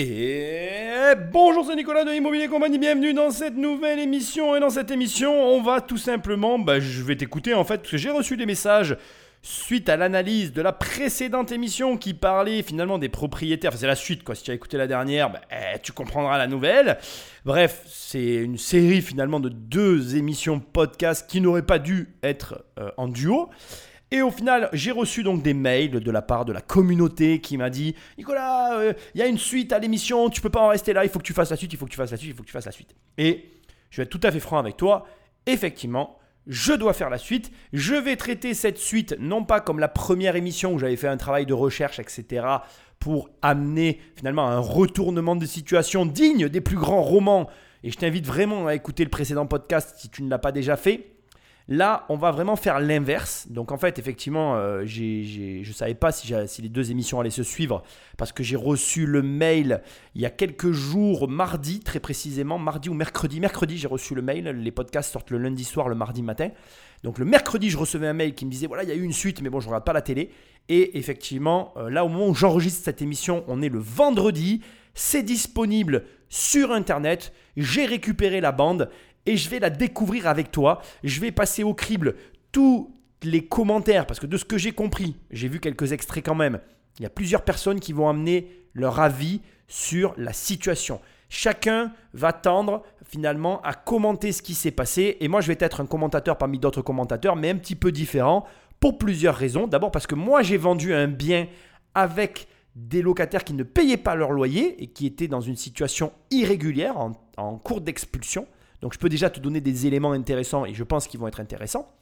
Et bonjour, c'est Nicolas de Immobilier Compagnie, bienvenue dans cette nouvelle émission. Et dans cette émission, on va tout simplement, bah, je vais t'écouter en fait, parce que j'ai reçu des messages suite à l'analyse de la précédente émission qui parlait finalement des propriétaires. Enfin, c'est la suite, quoi. Si tu as écouté la dernière, bah, eh, tu comprendras la nouvelle. Bref, c'est une série finalement de deux émissions podcast qui n'auraient pas dû être euh, en duo. Et au final, j'ai reçu donc des mails de la part de la communauté qui m'a dit Nicolas, euh, il y a une suite à l'émission, tu peux pas en rester là, il faut que tu fasses la suite, il faut que tu fasses la suite, il faut que tu fasses la suite. Et je vais être tout à fait franc avec toi, effectivement, je dois faire la suite. Je vais traiter cette suite non pas comme la première émission où j'avais fait un travail de recherche, etc., pour amener finalement un retournement de situation digne des plus grands romans. Et je t'invite vraiment à écouter le précédent podcast si tu ne l'as pas déjà fait. Là, on va vraiment faire l'inverse. Donc en fait, effectivement, euh, je ne savais pas si, les deux émissions allaient se suivre parce que j'ai reçu le mail il y a quelques jours, mardi très précisément, mardi ou mercredi. Mercredi, j'ai reçu le mail. Les podcasts sortent le lundi soir, le mardi matin. Donc le mercredi, je recevais un mail qui me disait, voilà, il y a eu une suite, mais bon, je ne regarde pas la télé. Et effectivement, euh, là, au moment où j'enregistre cette émission, on est le vendredi. C'est disponible sur Internet. J'ai récupéré la bande et je vais la découvrir avec toi. Je vais passer au crible tous les commentaires parce que de ce que j'ai compris, j'ai vu quelques extraits quand même. Il y a plusieurs personnes qui vont amener leur avis sur la situation. Chacun va tendre finalement à commenter ce qui s'est passé et moi je vais être un commentateur parmi d'autres commentateurs mais un petit peu différent pour plusieurs raisons. D'abord parce que moi j'ai vendu un bien avec des locataires qui ne payaient pas leur loyer et qui étaient dans une situation irrégulière en, en cours d'expulsion. Donc je peux déjà te donner des éléments intéressants et je pense qu'ils vont être intéressants.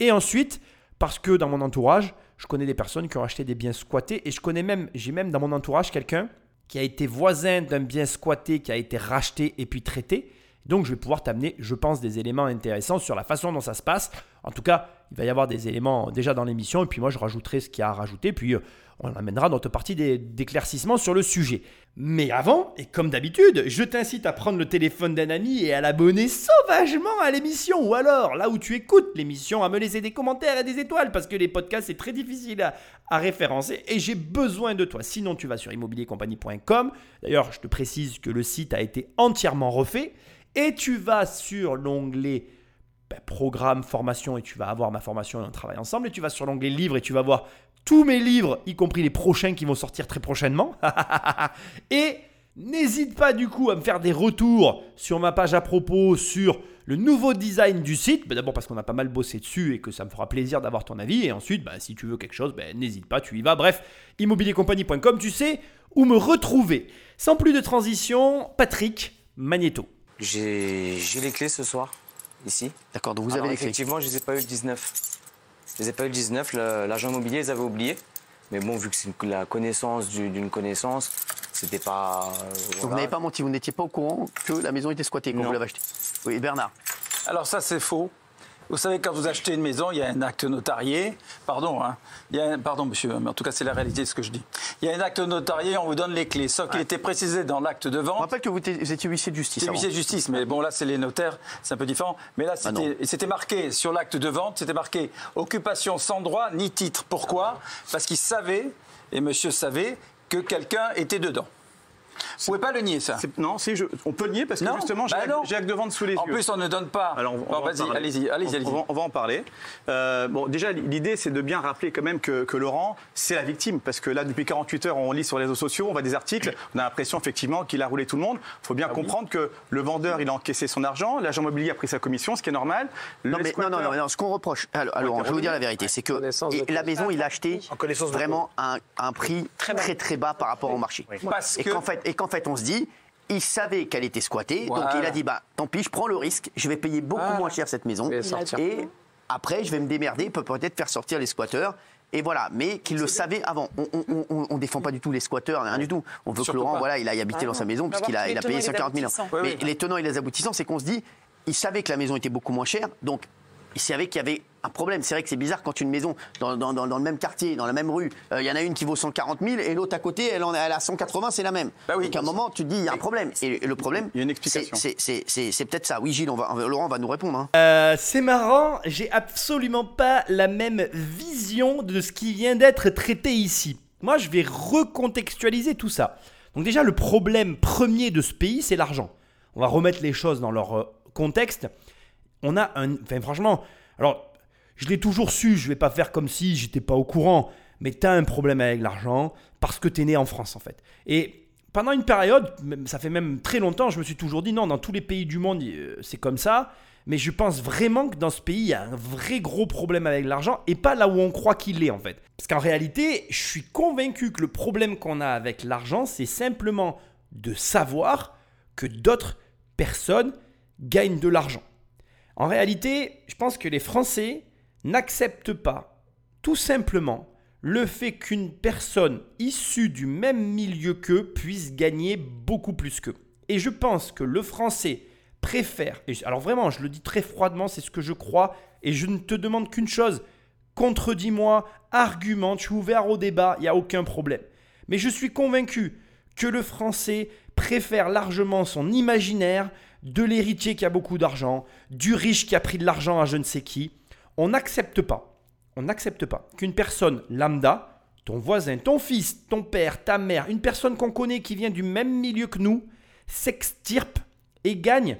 Et ensuite, parce que dans mon entourage, je connais des personnes qui ont acheté des biens squattés et je connais même, j'ai même dans mon entourage quelqu'un qui a été voisin d'un bien squatté qui a été racheté et puis traité. Donc je vais pouvoir t'amener, je pense, des éléments intéressants sur la façon dont ça se passe. En tout cas, il va y avoir des éléments déjà dans l'émission et puis moi je rajouterai ce qu'il y a à rajouter. Puis euh, on amènera notre partie d'éclaircissement sur le sujet. Mais avant, et comme d'habitude, je t'incite à prendre le téléphone d'un ami et à l'abonner sauvagement à l'émission. Ou alors, là où tu écoutes l'émission, à me laisser des commentaires et des étoiles, parce que les podcasts, c'est très difficile à, à référencer et j'ai besoin de toi. Sinon, tu vas sur immobiliercompagnie.com. D'ailleurs, je te précise que le site a été entièrement refait. Et tu vas sur l'onglet ben, programme, formation, et tu vas avoir ma formation et on travaille ensemble. Et tu vas sur l'onglet livres et tu vas voir tous mes livres, y compris les prochains qui vont sortir très prochainement. et n'hésite pas du coup à me faire des retours sur ma page à propos sur le nouveau design du site. Ben, d'abord parce qu'on a pas mal bossé dessus et que ça me fera plaisir d'avoir ton avis. Et ensuite, ben, si tu veux quelque chose, n'hésite pas, tu y vas. Bref, immobiliercompagnie.com, tu sais où me retrouver. Sans plus de transition, Patrick Magneto. J'ai les clés ce soir, ici. D'accord, donc vous Alors, avez les clés. effectivement, je les ai pas eu le 19. Je les ai pas eu le 19, le- l'agent immobilier les avait oubliés. Mais bon, vu que c'est la connaissance du- d'une connaissance, c'était pas. euh, Donc vous n'avez pas menti, vous n'étiez pas au courant que la maison était squattée quand Non. vous l'avez achetée. Oui, Bernard. Alors ça, c'est faux. Vous savez, quand vous achetez une maison, il y a un acte notarié. Pardon, hein. Il y a un- pardon, monsieur, mais en tout cas, c'est la réalité de ce que je dis. Il y a un acte notarié, on vous donne les clés. Sauf qu'il était précisé dans l'acte de Je me vente. rappelle que vous, étiez- vous étiez huissier de justice. Huissier de justice, mais bon, là, c'est les notaires, c'est un peu différent. Mais là, Ah c'était marqué sur l'acte de vente, c'était marqué occupation sans droit ni titre. Pourquoi? Parce qu'il savait, et monsieur savait, que quelqu'un était dedans. Vous pouvez pas le nier, ça. Non, si je- on peut le nier parce que Non, justement, j'ai bah vente sous les En yeux. plus, on ne donne pas. Alors, on, en vas-y, parler. allez-y, allez-y, On- va, on va en parler. Euh, bon, déjà, l'idée, c'est de bien rappeler quand même que, que Laurent, c'est la victime. Parce que là, depuis 48 heures, on lit sur les réseaux sociaux, on voit des articles, on a l'impression effectivement qu'il a roulé tout le monde. Il faut Ah bien comprendre que le vendeur, il a encaissé son argent, l'agent immobilier a pris sa commission, ce qui est normal. Le Non, mais, non, non, non, non, ce qu'on reproche, alors, alors, je vais vous dire la vérité, c'est que la maison, il a acheté En vraiment un, un prix très, très bas par rapport au marché. Parce que- fait, et qu'en fait, on se dit, il savait qu'elle était squattée, donc il a dit, bah, tant pis, je prends le risque, je vais payer beaucoup Voilà. moins cher cette maison, et après, je vais me démerder, peut peut-être faire sortir les squatteurs. Et voilà, mais qu'il le savait avant. On, on défend pas du tout les squatteurs, rien du tout. On veut que Laurent, pas. voilà, il aille habiter dans sa maison puisqu'il a, il a payé tenants et les 140 000 aboutissants. Oui, Mais oui. les tenants et les aboutissants, c'est qu'on se dit, il savait que la maison était beaucoup moins chère, donc il savait qu'il y avait un problème. C'est vrai que c'est bizarre quand une maison dans, dans- dans- dans le même quartier, dans la même rue, euh, il y en a une qui vaut 140 000 et l'autre à côté, elle, en est- elle a 180, c'est la même. Bah oui. donc à un moment, tu te dis, il y a un problème. Et, le problème, Il y a une c'est- explication. c'est- c'est c'est- c'est peut-être ça. Oui, Gilles, on va, Laurent va nous répondre. hein. Euh, c'est marrant, j'ai absolument pas la même vision de ce qui vient d'être traité ici. Moi, je vais recontextualiser tout ça. Donc déjà, le problème premier de ce pays, c'est l'argent. On va remettre les choses dans leur euh, contexte. On a un... Enfin franchement, alors je l'ai toujours su, je vais pas faire comme si j'étais pas au courant, mais tu as un problème avec l'argent parce que tu es né en France en fait. Et pendant une période, ça fait même très longtemps, je me suis toujours dit non, dans tous les pays du monde, euh, c'est comme ça. Mais je pense vraiment que dans ce pays, il y a un vrai gros problème avec l'argent et pas là où on croit qu'il est en fait. Parce qu'en réalité, je suis convaincu que le problème qu'on a avec l'argent, c'est simplement de savoir que d'autres personnes gagnent de l'argent. En réalité, je pense que les Français n'acceptent pas tout simplement le fait qu'une personne issue du même milieu qu'eux puisse gagner beaucoup plus qu'eux. Et je pense que le Français préfère, alors vraiment, je le dis très froidement, c'est ce que je crois, et je ne te demande qu'une chose, contredis-moi, argumente, je suis ouvert au débat, il n'y a aucun problème. Mais je suis convaincu que le Français préfère largement son imaginaire de l'héritier qui a beaucoup d'argent, du riche qui a pris de l'argent à je ne sais qui. On n'accepte pas, on n'accepte pas qu'une personne lambda, ton voisin, ton fils, ton père, ta mère, une personne qu'on connaît qui vient du même milieu que nous, s'extirpe et gagne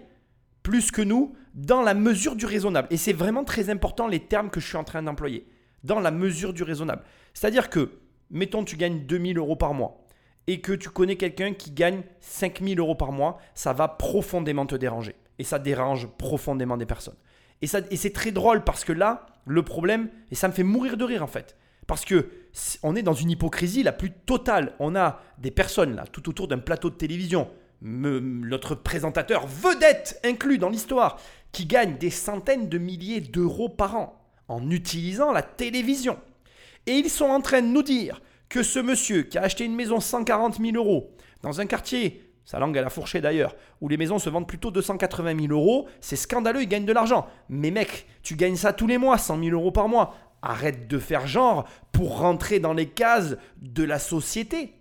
plus que nous dans la mesure du raisonnable. Et c'est vraiment très important les termes que je suis en train d'employer. Dans la mesure du raisonnable. C'est-à-dire que, mettons, tu gagnes 2000 euros par mois et que tu connais quelqu'un qui gagne 5000 euros par mois, ça va profondément te déranger. Et ça dérange profondément des personnes. Et, c'est très drôle parce que là, le problème, et ça me fait mourir de rire en fait, parce que on est dans une hypocrisie la plus totale. On a des personnes là, tout autour d'un plateau de télévision, notre présentateur vedette inclus dans l'histoire, qui gagnent des centaines de milliers d'euros par an en utilisant la télévision. Et ils sont en train de nous dire que ce monsieur qui a acheté une maison 140 000 euros dans un quartier, sa langue à la fourchée d'ailleurs, où les maisons se vendent plutôt 280 000 euros, c'est scandaleux, il gagne de l'argent. Mais mec, tu gagnes ça tous les mois, 100 000 euros par mois. Arrête de faire genre pour rentrer dans les cases de la société.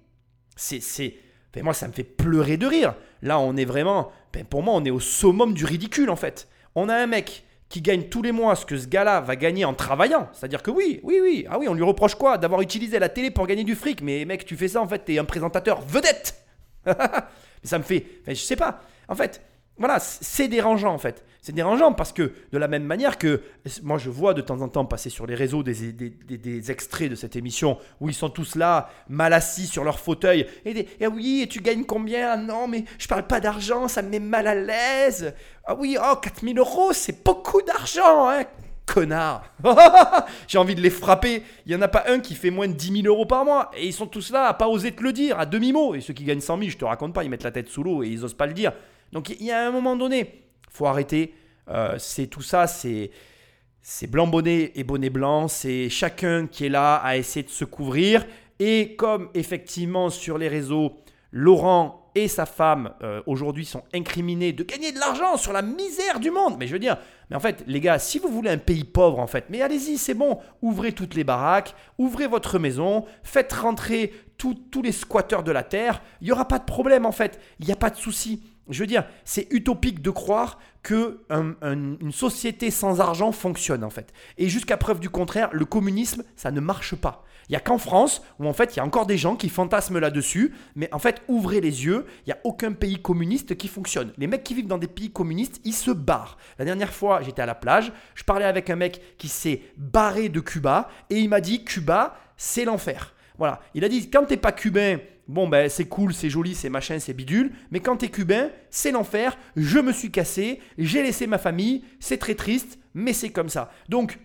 C'est, c'est, moi, ça me fait pleurer de rire. Là, on est vraiment, ben, pour moi, on est au summum du ridicule en fait. On a un mec gagne tous les mois ce que ce gars-là va gagner en travaillant. C'est-à-dire que oui, oui, oui, ah oui, on lui reproche quoi D'avoir utilisé la télé pour gagner du fric? Mais mec, tu fais ça en fait, t'es un présentateur vedette. ça me fait, je sais pas. En fait, voilà, c'est dérangeant en fait. C'est dérangeant parce que de la même manière que moi je vois de temps en temps passer sur les réseaux des, des, extraits de cette émission où ils sont tous là, mal assis sur leur fauteuil. Et, ah oui, et tu gagnes combien? Non, mais je parle pas d'argent, ça me met mal à l'aise. Ah oui, oh, 4000 euros, c'est beaucoup d'argent, hein Connard J'ai envie de les frapper. Il n'y en a pas un qui fait moins de 10 000 euros par mois. Et ils sont tous là à pas oser te le dire, à demi-mot. Et ceux qui gagnent 100 000, je te raconte pas, ils mettent la tête sous l'eau et ils osent pas le dire. Donc il y a un moment donné, faut arrêter. Euh, c'est tout ça, c'est c'est blanc bonnet et bonnet blanc. C'est chacun qui est là à essayer de se couvrir. Et comme effectivement sur les réseaux, Laurent et sa femme euh, aujourd'hui sont incriminés de gagner de l'argent sur la misère du monde. Mais je veux dire, mais en fait, les gars, si vous voulez un pays pauvre, en fait, mais allez-y, c'est bon. Ouvrez toutes les baraques, ouvrez votre maison, faites rentrer tous les squatteurs de la terre. Il n'y aura pas de problème, en fait. Il n'y a pas de souci. Je veux dire, c'est utopique de croire que une société sans argent fonctionne en fait. Et jusqu'à preuve du contraire, le communisme, ça ne marche pas. Il n'y a qu'en France où en fait il y a encore des gens qui fantasment là-dessus, mais en fait ouvrez les yeux, il n'y a aucun pays communiste qui fonctionne. Les mecs qui vivent dans des pays communistes, ils se barrent. La dernière fois, j'étais à la plage, je parlais avec un mec qui s'est barré de Cuba et il m'a dit Cuba, c'est l'enfer. Voilà, il a dit quand t'es pas cubain, bon ben c'est cool, c'est joli, c'est machin, c'est bidule, mais quand t'es cubain, c'est l'enfer, je me suis cassé, j'ai laissé ma famille, c'est très triste, mais c'est comme ça. Donc,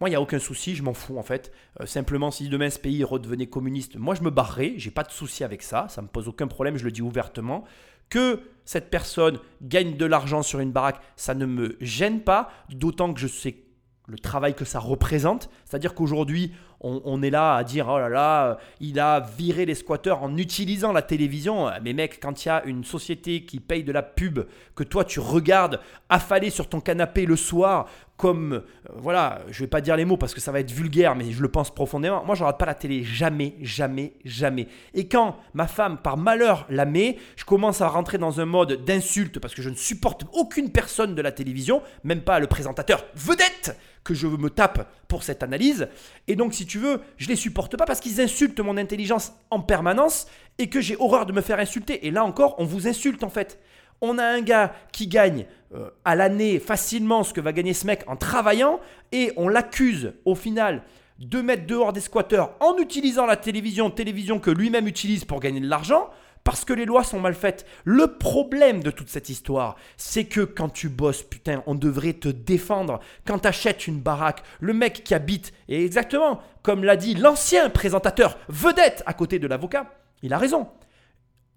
moi, il n'y a aucun souci, je m'en fous en fait. Euh, simplement, si demain ce pays redevenait communiste, moi je me barrerais, j'ai pas de souci avec ça, ça me pose aucun problème, je le dis ouvertement. Que cette personne gagne de l'argent sur une baraque, ça ne me gêne pas, d'autant que je sais le travail que ça représente. C'est-à-dire qu'aujourd'hui, on, est là à dire oh là là, il a viré les squatteurs en utilisant la télévision. Mais mec, quand il y a une société qui paye de la pub, que toi tu regardes affalé sur ton canapé le soir, comme euh, voilà, je vais pas dire les mots parce que ça va être vulgaire, mais je le pense profondément. Moi, je regarde pas la télé jamais, jamais, jamais. Et quand ma femme, par malheur, la met, je commence à rentrer dans un mode d'insulte parce que je ne supporte aucune personne de la télévision, même pas le présentateur vedette que je me tape pour cette analyse. Et donc, si tu veux, je les supporte pas parce qu'ils insultent mon intelligence en permanence et que j'ai horreur de me faire insulter. Et là encore, on vous insulte en fait. On a un gars qui gagne euh, à l'année facilement ce que va gagner ce mec en travaillant et on l'accuse au final de mettre dehors des squatteurs en utilisant la télévision, télévision que lui-même utilise pour gagner de l'argent parce que les lois sont mal faites. Le problème de toute cette histoire, c'est que quand tu bosses, putain, on devrait te défendre. Quand tu achètes une baraque, le mec qui habite, et exactement comme l'a dit l'ancien présentateur vedette à côté de l'avocat, il a raison.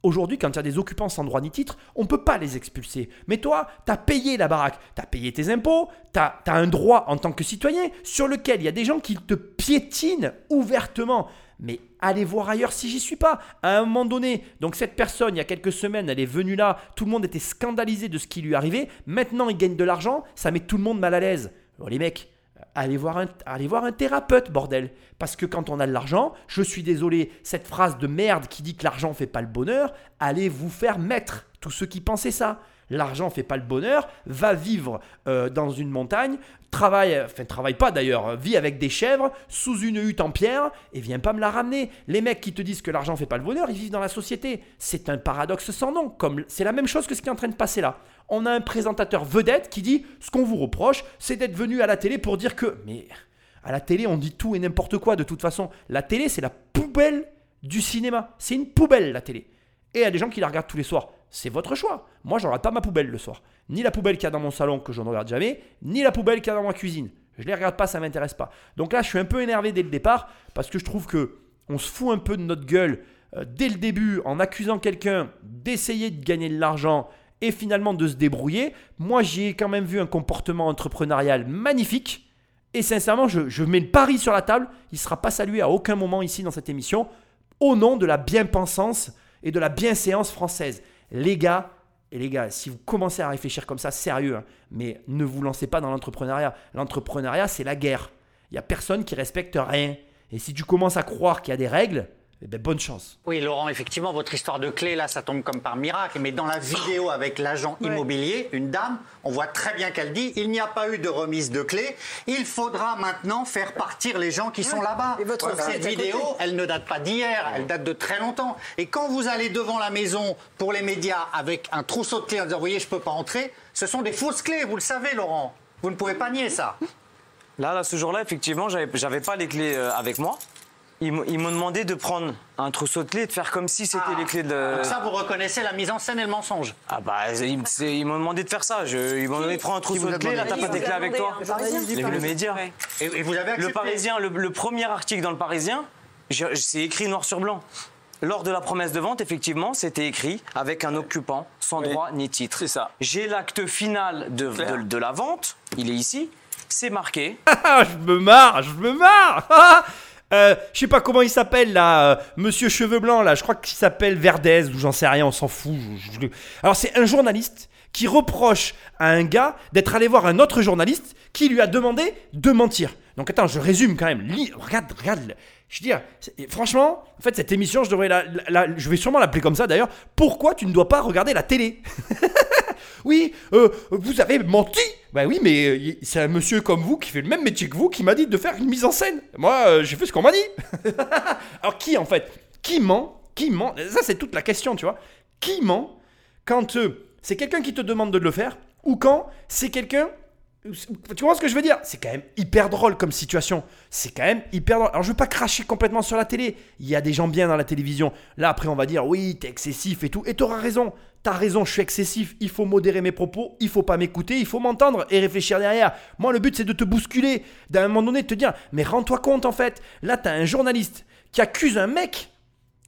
Aujourd'hui, quand il y a des occupants sans droit ni titre, on ne peut pas les expulser. Mais toi, tu as payé la baraque, tu as payé tes impôts, tu as, un droit en tant que citoyen sur lequel il y a des gens qui te piétinent ouvertement. Mais allez voir ailleurs si j'y suis pas. À un moment donné, donc cette personne, il y a quelques semaines, elle est venue là, tout le monde était scandalisé de ce qui lui arrivait. Maintenant, il gagne de l'argent, ça met tout le monde mal à l'aise. les mecs, allez voir, un, thérapeute, bordel. Parce que quand on a de l'argent, je suis désolé, cette phrase de merde qui dit que l'argent fait pas le bonheur, allez vous faire mettre, tous ceux qui pensaient ça. L'argent fait pas le bonheur, va vivre euh, dans une montagne, travaille, enfin travaille pas d'ailleurs, vit avec des chèvres, sous une hutte en pierre, et viens pas me la ramener. Les mecs qui te disent que l'argent fait pas le bonheur, ils vivent dans la société. C'est un paradoxe sans nom, c'est la même chose que ce qui est en train de passer là on a un présentateur vedette qui dit ce qu'on vous reproche, c'est d'être venu à la télé pour dire que. Mais à la télé, on dit tout et n'importe quoi de toute façon. La télé, c'est la poubelle du cinéma. C'est une poubelle, la télé. Et il y a des gens qui la regardent tous les soirs. C'est votre choix. Moi, je regarde pas ma poubelle le soir. Ni la poubelle qu'il y a dans mon salon, que je ne regarde jamais, ni la poubelle qu'il y a dans ma cuisine. Je les regarde pas, ça m'intéresse pas. Donc là, je suis un peu énervé dès le départ parce que je trouve que on se fout un peu de notre gueule euh, dès le début en accusant quelqu'un d'essayer de gagner de l'argent et finalement de se débrouiller. Moi, j'ai quand même vu un comportement entrepreneurial magnifique. Et sincèrement, je, mets le pari sur la table. Il ne sera pas salué à aucun moment ici dans cette émission au nom de la bien-pensance et de la bienséance française. Les gars, et les gars, si vous commencez à réfléchir comme ça, sérieux, hein, mais ne vous lancez pas dans l'entrepreneuriat. L'entrepreneuriat, c'est la guerre. Il n'y a personne qui respecte rien. Et si tu commences à croire qu'il y a des règles, eh ben, bonne chance. Oui, Laurent, effectivement, votre histoire de clé, là, ça tombe comme par miracle. Mais dans la vidéo avec l'agent immobilier, une dame, on voit très bien qu'elle dit il n'y a pas eu de remise de clé. Il faudra maintenant faire partir les gens qui sont là-bas. Et votre Cette vidéo, elle ne date pas d'hier, elle date de très longtemps. Et quand vous allez devant la maison pour les médias avec un trousseau de clés en disant vous voyez, je ne peux pas entrer, ce sont des fausses clés, vous le savez, Laurent. Vous ne pouvez pas nier ça. Là, là ce jour-là, effectivement, j'avais pas les clés euh, avec moi. Ils m'ont demandé de prendre un trousseau de clés de faire comme si c'était ah. les clés de. Donc ça, vous reconnaissez la mise en scène et le mensonge Ah bah, ils, m'ont demandé de faire ça. Je, ils m'ont demandé de prendre un trousseau de clés. Là, t'as pas tes clés avec toi Le média. Et, vous avez accepté Le Parisien, le, premier article dans le Parisien, c'est écrit noir sur blanc. Lors de la promesse de vente, effectivement, c'était écrit avec un occupant sans droit ni titre. C'est ça. J'ai l'acte final de, de, de la vente. Il est ici. C'est marqué. je me marre, je me marre Euh, je sais pas comment il s'appelle là, euh, Monsieur Cheveux Blancs là, je crois qu'il s'appelle Verdez ou j'en sais rien, on s'en fout. Alors c'est un journaliste qui reproche à un gars d'être allé voir un autre journaliste qui lui a demandé de mentir. Donc attends, je résume quand même. regarde, regarde. Je veux dire, franchement, en fait, cette émission, je devrais la, je vais sûrement l'appeler comme ça d'ailleurs. Pourquoi tu ne dois pas regarder la télé? Oui, euh, vous avez menti. Bah oui, mais euh, c'est un monsieur comme vous qui fait le même métier que vous qui m'a dit de faire une mise en scène. Moi, euh, j'ai fait ce qu'on m'a dit. Alors qui en fait Qui ment Qui ment? Ça, c'est toute la question, tu vois. Qui ment quand c'est quelqu'un qui te demande de le faire ou quand c'est quelqu'un tu vois ce que je veux dire? C'est quand même hyper drôle comme situation. C'est quand même hyper drôle. Alors je veux pas cracher complètement sur la télé. Il y a des gens bien dans la télévision. Là après on va dire oui t'es excessif et tout. Et t'auras raison. T'as raison, je suis excessif. Il faut modérer mes propos. Il faut pas m'écouter. Il faut m'entendre et réfléchir derrière. Moi le but c'est de te bousculer. D'un moment donné de te dire mais rends-toi compte en fait. Là t'as un journaliste qui accuse un mec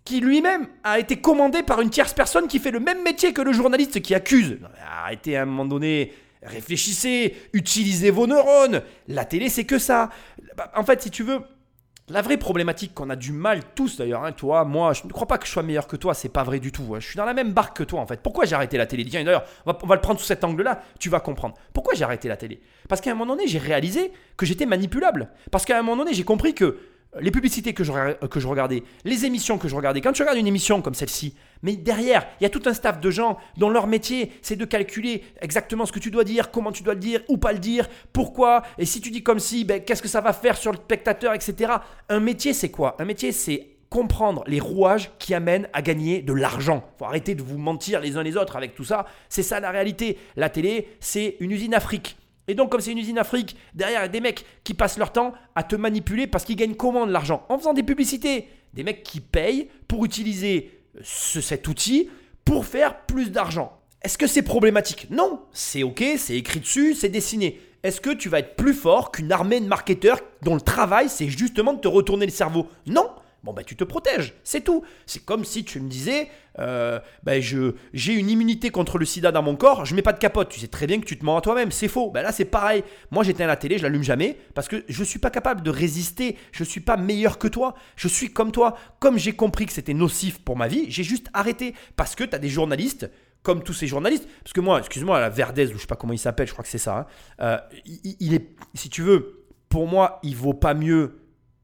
qui lui-même a été commandé par une tierce personne qui fait le même métier que le journaliste qui accuse. arrêtez à un moment donné. Réfléchissez, utilisez vos neurones. La télé, c'est que ça. Bah, en fait, si tu veux, la vraie problématique qu'on a du mal tous d'ailleurs, hein, toi, moi, je ne crois pas que je sois meilleur que toi, c'est pas vrai du tout. Hein. Je suis dans la même barque que toi en fait. Pourquoi j'ai arrêté la télé? D'ailleurs, va, on va, le prendre sous cet angle-là, tu vas comprendre. Pourquoi j'ai arrêté la télé? Parce qu'à un moment donné, j'ai réalisé que j'étais manipulable. Parce qu'à un moment donné, j'ai compris que les publicités que je, re- que je regardais, les émissions que je regardais, quand tu regardes une émission comme celle-ci, mais derrière, il y a tout un staff de gens dont leur métier, c'est de calculer exactement ce que tu dois dire, comment tu dois le dire ou pas le dire, pourquoi, et si tu dis comme si, ben, qu'est-ce que ça va faire sur le spectateur, etc. Un métier, c'est quoi? Un métier, c'est comprendre les rouages qui amènent à gagner de l'argent. Faut arrêter de vous mentir les uns les autres avec tout ça. C'est ça la réalité. La télé, c'est une usine Afrique. Et donc, comme c'est une usine Afrique, derrière, y a des mecs qui passent leur temps à te manipuler parce qu'ils gagnent comment de l'argent En faisant des publicités. Des mecs qui payent pour utiliser ce- cet outil pour faire plus d'argent. Est-ce que c'est problématique? Non, c'est ok, c'est écrit dessus, c'est dessiné. Est-ce que tu vas être plus fort qu'une armée de marketeurs dont le travail c'est justement de te retourner le cerveau? Non Bon bah tu te protèges, c'est tout. C'est comme si tu me disais, euh, bah, je j'ai une immunité contre le sida dans mon corps, je mets pas de capote. Tu sais très bien que tu te mens à toi-même, c'est faux. Bah là c'est pareil. Moi j'éteins la télé, je l'allume jamais parce que je suis pas capable de résister. Je suis pas meilleur que toi. Je suis comme toi. Comme j'ai compris que c'était nocif pour ma vie, j'ai juste arrêté parce que tu as des journalistes comme tous ces journalistes, parce que moi, excuse-moi, la Verdez, ou je sais pas comment il s'appelle, je crois que c'est ça, hein, euh, il, il est, si tu veux, pour moi, il vaut pas mieux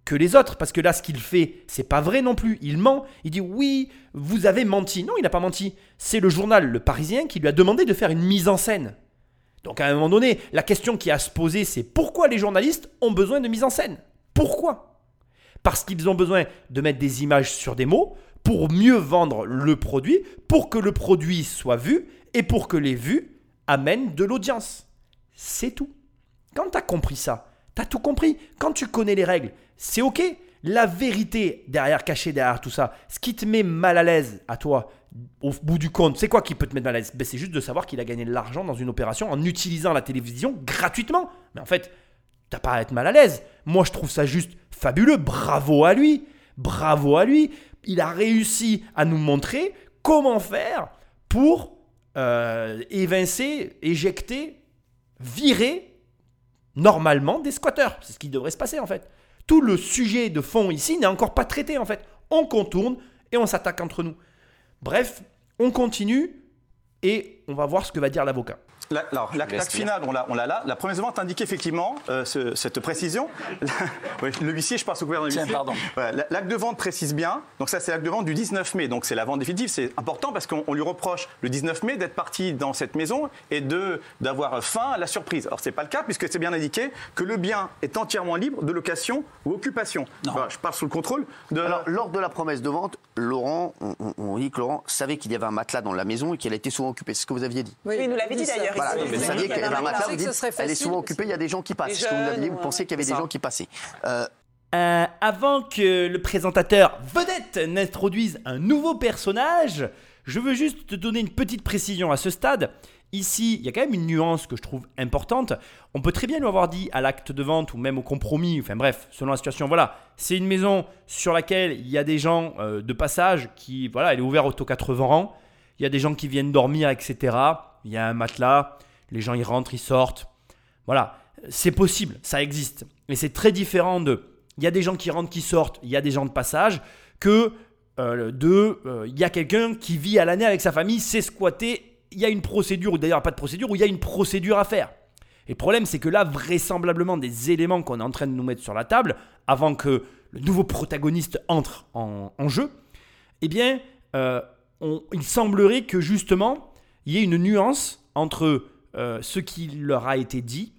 que les autres, parce que là, ce qu'il fait, c'est pas vrai non plus. Il ment. Il dit oui, vous avez menti. Non, il n'a pas menti. C'est le journal Le Parisien qui lui a demandé de faire une mise en scène. Donc à un moment donné, la question qui a à se poser, c'est pourquoi les journalistes ont besoin de mise en scène? Pourquoi? Parce qu'ils ont besoin de mettre des images sur des mots pour mieux vendre le produit, pour que le produit soit vu et pour que les vues amènent de l'audience. C'est tout. Quand tu as compris ça, tu as tout compris. Quand tu connais les règles, c'est OK. La vérité derrière, cachée derrière tout ça, ce qui te met mal à l'aise à toi, au bout du compte, c'est quoi qui peut te mettre mal à l'aise? Ben, C'est juste de savoir qu'il a gagné de l'argent dans une opération en utilisant la télévision gratuitement. Mais en fait, t'as pas à être mal à l'aise. Moi, je trouve ça juste fabuleux. Bravo à lui. Bravo à lui. Il a réussi à nous montrer comment faire pour euh, évincer, éjecter, virer normalement des squatteurs. C'est ce qui devrait se passer en fait. Tout le sujet de fond ici n'est encore pas traité en fait. On contourne et on s'attaque entre nous. Bref, on continue et on va voir ce que va dire l'avocat. La- alors, l'acte final, on l'a, on l'a là. La promesse de vente indique effectivement euh, ce- cette précision. Oui, le huissier, je passe au gouvernement. Tiens, pardon. Voilà, l'acte de vente précise bien. Donc ça, c'est l'acte de vente du 19 mai. Donc c'est la vente définitive. C'est important parce qu'on on lui reproche le 19 mai d'être parti dans cette maison et de d'avoir faim à la surprise. Alors c'est pas le cas puisque c'est bien indiqué que le bien est entièrement libre de location ou occupation. Voilà, je parle sous le contrôle de. Alors, lors de la promesse de vente, Laurent, on dit que Laurent savait qu'il y avait un matelas dans la maison et qu'elle était souvent occupée. C'est ce que vous aviez dit. Oui, il nous l'avait dit d'ailleurs. Voilà, Il vous nous saviez dit qu'il y avait un matelas, pensait vous que ce dites, serait elle est souvent occupée, il y a des gens qui passent. Que vous aviez vous pensiez qu'il y avait des gens qui passaient? Euh, Euh, avant que le présentateur vedette n'introduise un nouveau personnage, je veux juste te donner une petite précision à ce stade. Ici, il y a quand même une nuance que je trouve importante. On peut très bien lui avoir dit à l'acte de vente ou même au compromis, enfin bref, selon la situation, voilà, c'est une maison sur laquelle il y a des gens euh, de passage qui, voilà, elle est ouverte auto 80 ans, il y a des gens qui viennent dormir, etc. Il y a un matelas, les gens y rentrent, ils sortent. Voilà, c'est possible, ça existe. Mais c'est très différent de. Il y a des gens qui rentrent, qui sortent, il y a des gens de passage, que euh, de. euh, il y a quelqu'un qui vit à l'année avec sa famille, c'est squatté, il y a une procédure, ou d'ailleurs pas de procédure, ou il y a une procédure à faire. Et le problème, c'est que là, vraisemblablement, des éléments qu'on est en train de nous mettre sur la table, avant que le nouveau protagoniste entre en, jeu, eh bien, euh, il semblerait que justement, il y ait une nuance entre euh, ce qui leur a été dit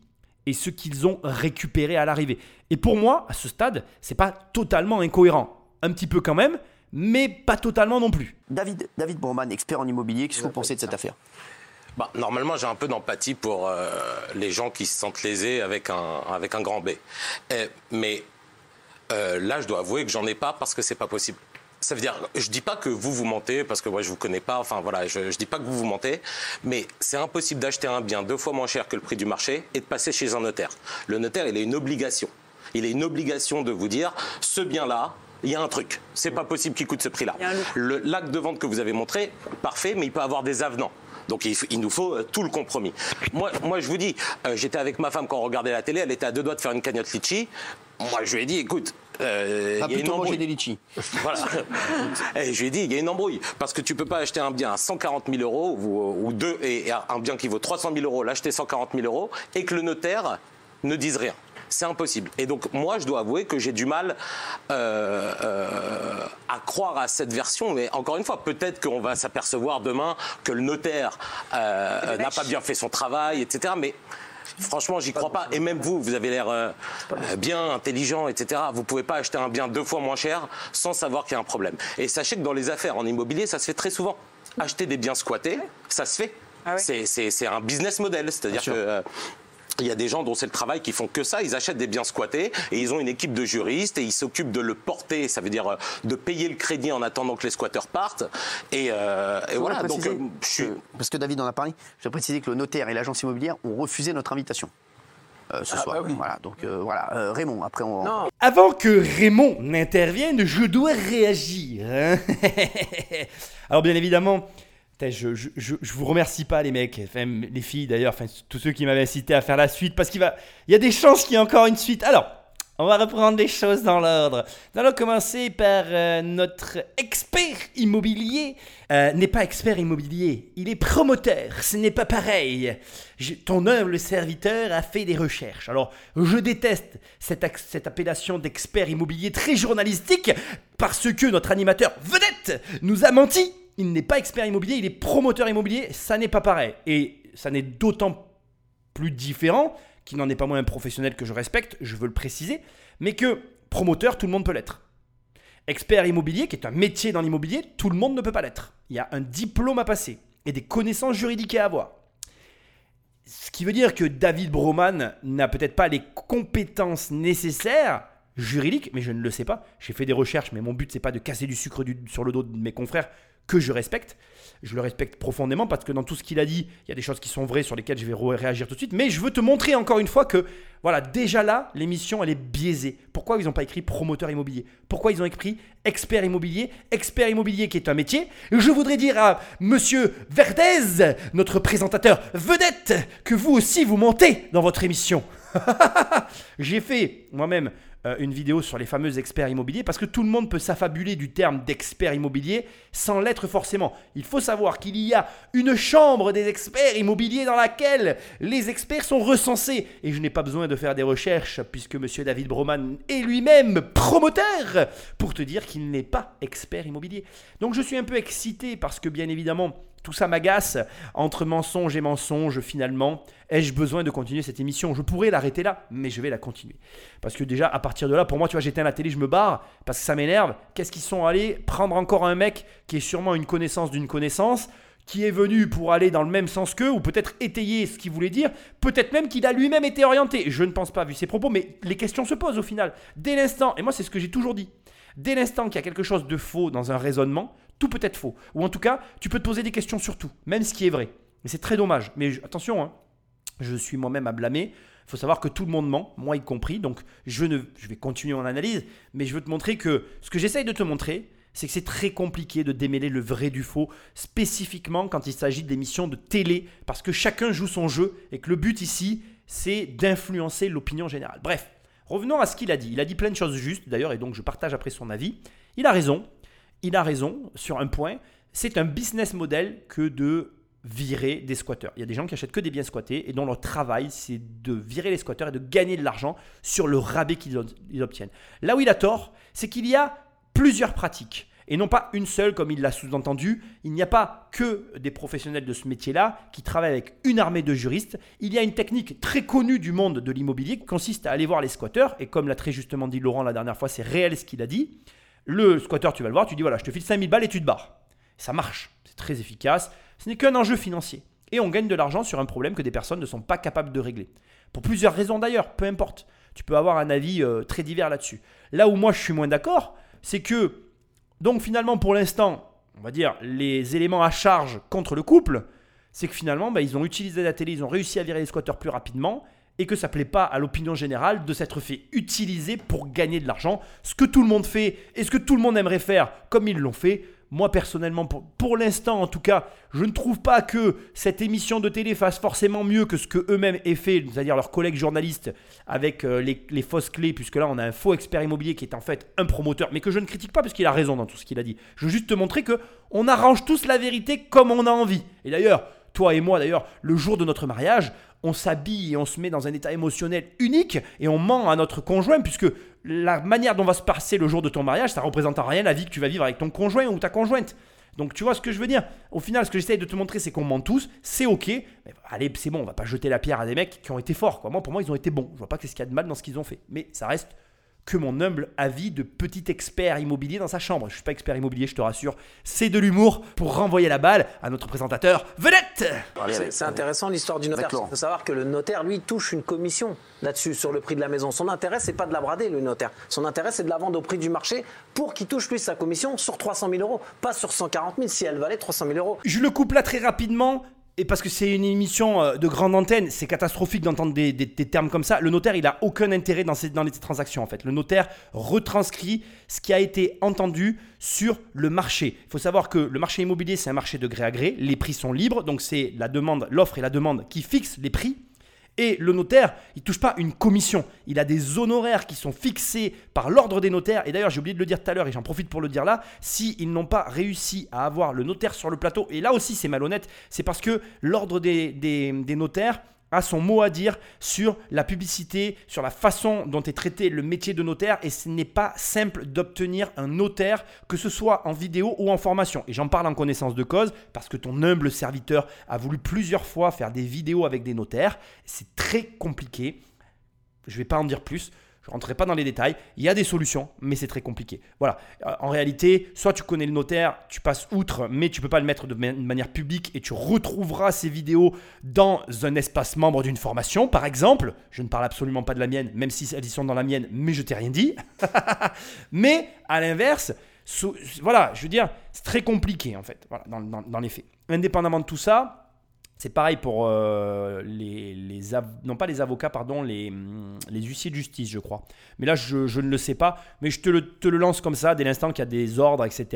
et ce qu'ils ont récupéré à l'arrivée. Et pour moi, à ce stade, c'est pas totalement incohérent. Un petit peu quand même, mais pas totalement non plus. David, David Borman, expert en immobilier, qu'est-ce que vous pensez de cette affaire? Bah, normalement, j'ai un peu d'empathie pour euh, les gens qui se sentent lésés avec un, avec un grand B. Eh, mais euh, là, je dois avouer que j'en ai pas parce que c'est pas possible. Ça veut dire, je dis pas que vous vous mentez parce que moi je vous connais pas. Enfin voilà, je, je dis pas que vous vous mentez, mais c'est impossible d'acheter un bien deux fois moins cher que le prix du marché et de passer chez un notaire. Le notaire, il a une obligation. Il a une obligation de vous dire, ce bien-là, il y a un truc. C'est pas possible qu'il coûte ce prix-là. Le l'acte de vente que vous avez montré, parfait, mais il peut avoir des avenants. Donc il, nous faut euh, tout le compromis. Moi, moi je vous dis, euh, j'étais avec ma femme quand on regardait la télé, elle était à deux doigts de faire une cagnotte litchi. Moi je lui ai dit, écoute, euh, il y a une embrouille. des litchis. Voilà. Et je lui ai dit, il y a une embrouille. Parce que tu peux pas acheter un bien à 140 000 euros ou, ou deux, et, et un bien qui vaut 300 000 euros, l'acheter 140 000 euros, et que le notaire ne dise rien. C'est impossible. Et donc, moi, je dois avouer que j'ai du mal euh, euh, à croire à cette version. Mais encore une fois, peut-être qu'on va s'apercevoir demain que le notaire euh, n'a pas bien fait son travail, etc. Mais Franchement, j'y crois pas. Et même vous, vous avez l'air euh, bien intelligent, etc. Vous pouvez pas acheter un bien deux fois moins cher sans savoir qu'il y a un problème. Et sachez que dans les affaires en immobilier, ça se fait très souvent. Acheter des biens squattés, ça se fait. C'est- C'est c'est un business model. C'est-à-dire que. euh, il y a des gens dont c'est le travail qui font que ça, ils achètent des biens squattés et ils ont une équipe de juristes et ils s'occupent de le porter, ça veut dire euh, de payer le crédit en attendant que les squatteurs partent. Et, euh, et voilà, donc euh, je suis... que- parce que David en a parlé, je dois préciser que le notaire et l'agence immobilière ont refusé notre invitation euh, ce soir. bah oui. Voilà, donc euh, voilà. Euh, Raymond, après on. Avant que Raymond n'intervienne, je dois réagir. hein. Alors bien évidemment, je, je, vous remercie pas les mecs, les filles d'ailleurs, tous ceux qui m'avaient incité à faire la suite, parce qu'il y a des chances qu'il y ait encore une suite. Alors, on va reprendre les choses dans l'ordre. Nous allons commencer par euh, notre expert immobilier. Euh, n'est pas expert immobilier, il est promoteur. Ce n'est pas pareil. Ton humble serviteur a fait des recherches. Alors, je déteste cette appellation d'expert immobilier très journalistique parce que notre animateur vedette nous a menti. Il n'est pas expert immobilier, il est promoteur immobilier. Ça n'est pas pareil. Et ça n'est d'autant plus différent, qui n'en est pas moins un professionnel que je respecte, je veux le préciser, mais que promoteur, tout le monde peut l'être. Expert immobilier, qui est un métier dans l'immobilier, tout le monde ne peut pas l'être. Il y a un diplôme à passer et des connaissances juridiques à avoir. Ce qui veut dire que David Broman n'a peut-être pas les compétences nécessaires juridiques, mais je ne le sais pas. J'ai fait des recherches, mais mon but c'est pas de casser du sucre sur le dos de mes confrères que je respecte. Je le respecte profondément parce que dans tout ce qu'il a dit, il y a des choses qui sont vraies sur lesquelles je vais réagir tout de suite. Mais je veux te montrer encore une fois que, voilà, déjà là, l'émission elle est biaisée. Pourquoi ils n'ont pas écrit promoteur immobilier? Pourquoi ils ont écrit expert immobilier? Expert immobilier qui est un métier. Je voudrais dire à Monsieur Verdez, notre présentateur vedette, que vous aussi vous montez dans votre émission. J'ai fait moi-même euh, une vidéo sur les fameux experts immobiliers parce que tout le monde peut s'affabuler du terme d'expert immobilier sans l'être forcément. Il faut savoir qu'il y a une chambre des experts immobiliers dans laquelle les experts sont recensés. Et je n'ai pas besoin de faire des recherches puisque monsieur David Broman est lui-même promoteur pour te dire qu'il n'est pas expert immobilier. Donc je suis un peu excité parce que bien évidemment tout ça m'agace. Entre mensonge et mensonge, finalement, ai-je besoin de continuer cette émission? Je pourrais l'arrêter là, mais je vais la continuer. Parce que déjà, à partir de là, pour moi, tu vois, j'éteins la télé, je me barre, parce que ça m'énerve. Qu'est-ce qu'ils sont allés prendre encore un mec qui est sûrement une connaissance d'une connaissance qui est venu pour aller dans le même sens qu'eux, ou peut-être étayer ce qu'il voulait dire, peut-être même qu'il a lui-même été orienté. Je ne pense pas, vu ses propos, mais les questions se posent au final. Dès l'instant, et moi c'est ce que j'ai toujours dit, dès l'instant qu'il y a quelque chose de faux dans un raisonnement, tout peut être faux. Ou en tout cas, tu peux te poser des questions sur tout, même ce qui est vrai. Mais c'est très dommage. Mais attention, hein, je suis moi-même à blâmer. Il faut savoir que tout le monde ment, moi y compris. Donc je, vais continuer mon analyse, mais je veux te montrer que ce que j'essaye de te montrer, c'est que c'est très compliqué de démêler le vrai du faux, spécifiquement quand il s'agit d'émissions de télé, parce que chacun joue son jeu et que le but ici, c'est d'influencer l'opinion générale. Bref, revenons à ce qu'il a dit. Il a dit plein de choses justes d'ailleurs, et donc je partage après son avis. Il a raison, il a raison sur un point, c'est un business model que de virer des squatteurs. Il y a des gens qui achètent que des biens squattés et dont leur travail, c'est de virer les squatteurs et de gagner de l'argent sur le rabais qu'ils ob- ils obtiennent. Là où il a tort, c'est qu'il y a plusieurs pratiques. Et non pas une seule, comme il l'a sous-entendu. Il n'y a pas que des professionnels de ce métier-là qui travaillent avec une armée de juristes. Il y a une technique très connue du monde de l'immobilier qui consiste à aller voir les squatteurs. Et comme l'a très justement dit Laurent la dernière fois, c'est réel ce qu'il a dit. Le squatteur, tu vas le voir, tu dis voilà, je te file 5000 balles et tu te barres. Ça marche, c'est très efficace. Ce n'est qu'un enjeu financier. Et on gagne de l'argent sur un problème que des personnes ne sont pas capables de régler. Pour plusieurs raisons d'ailleurs, peu importe. Tu peux avoir un avis euh, très divers là-dessus. Là où moi je suis moins d'accord, c'est que, donc finalement pour l'instant, on va dire, les éléments à charge contre le couple, c'est que finalement, bah, ils ont utilisé la télé, ils ont réussi à virer les squatteurs plus rapidement, et que ça plaît pas à l'opinion générale de s'être fait utiliser pour gagner de l'argent, ce que tout le monde fait et ce que tout le monde aimerait faire comme ils l'ont fait. Moi personnellement, pour, pour l'instant en tout cas, je ne trouve pas que cette émission de télé fasse forcément mieux que ce que eux-mêmes aient fait, c'est-à-dire leurs collègues journalistes avec euh, les, les fausses clés, puisque là on a un faux expert immobilier qui est en fait un promoteur, mais que je ne critique pas parce qu'il a raison dans tout ce qu'il a dit. Je veux juste te montrer que on arrange tous la vérité comme on a envie. Et d'ailleurs, toi et moi d'ailleurs, le jour de notre mariage, on s'habille et on se met dans un état émotionnel unique et on ment à notre conjoint puisque la manière dont va se passer le jour de ton mariage, ça représente en rien la vie que tu vas vivre avec ton conjoint ou ta conjointe. Donc tu vois ce que je veux dire? Au final, ce que j'essaye de te montrer, c'est qu'on ment tous, c'est ok. Mais allez, c'est bon, on va pas jeter la pierre à des mecs qui ont été forts. Moi, pour moi, ils ont été bons. Je vois pas qu'est-ce qu'il y a de mal dans ce qu'ils ont fait. Mais ça reste que mon humble avis de petit expert immobilier dans sa chambre. Je suis pas expert immobilier, je te rassure. C'est de l'humour pour renvoyer la balle à notre présentateur vedette. C'est- intéressant l'histoire du notaire. Il faut savoir que le notaire, lui, touche une commission là-dessus, sur le prix de la maison. Son intérêt, c'est pas de la brader, le notaire. Son intérêt, c'est de la vendre au prix du marché pour qu'il touche plus sa commission sur 300 000 euros, pas sur 140 000 si elle valait 300 000 euros. Je le coupe là très rapidement. Et parce que c'est une émission euh, de grande antenne, c'est catastrophique d'entendre des, termes comme ça. Le notaire, il a aucun intérêt dans ces, dans les transactions en fait. Le notaire retranscrit ce qui a été entendu sur le marché. Il faut savoir que le marché immobilier, c'est un marché de gré à gré. Les prix sont libres, donc c'est la demande, l'offre et la demande qui fixent les prix. Et le notaire, il touche pas une commission. Il a des honoraires qui sont fixés par l'ordre des notaires. Et d'ailleurs, j'ai oublié de le dire tout à l'heure et j'en profite pour le dire là. S'ils n'ont pas réussi à avoir le notaire sur le plateau, et là aussi c'est malhonnête, c'est parce que l'ordre des notaires a son mot à dire sur la publicité, sur la façon dont est traité le métier de notaire et ce n'est pas simple d'obtenir un notaire, que ce soit en vidéo ou en formation. Et j'en parle en connaissance de cause parce que ton humble serviteur a voulu plusieurs fois faire des vidéos avec des notaires. C'est très compliqué. Je ne vais pas en dire plus. Je ne rentrerai pas dans les détails. Il y a des solutions, mais c'est très compliqué. Voilà. Euh, En réalité, soit tu connais le notaire, tu passes outre, mais tu peux pas le mettre de ma- de manière publique et tu retrouveras ces vidéos dans un espace membre d'une formation, par exemple. Je ne parle absolument pas de la mienne, même si elles y sont dans la mienne, mais je t'ai rien dit. mais à l'inverse, voilà, je veux dire, c'est très compliqué en fait, voilà, dans- dans les faits. Indépendamment de tout ça, c'est pareil pour euh, les, non pas les avocats, pardon, les, hum, les huissiers de justice, je crois. Mais là, je, je ne le sais pas, mais je te le, te le lance comme ça, dès l'instant qu'il y a des ordres, etc.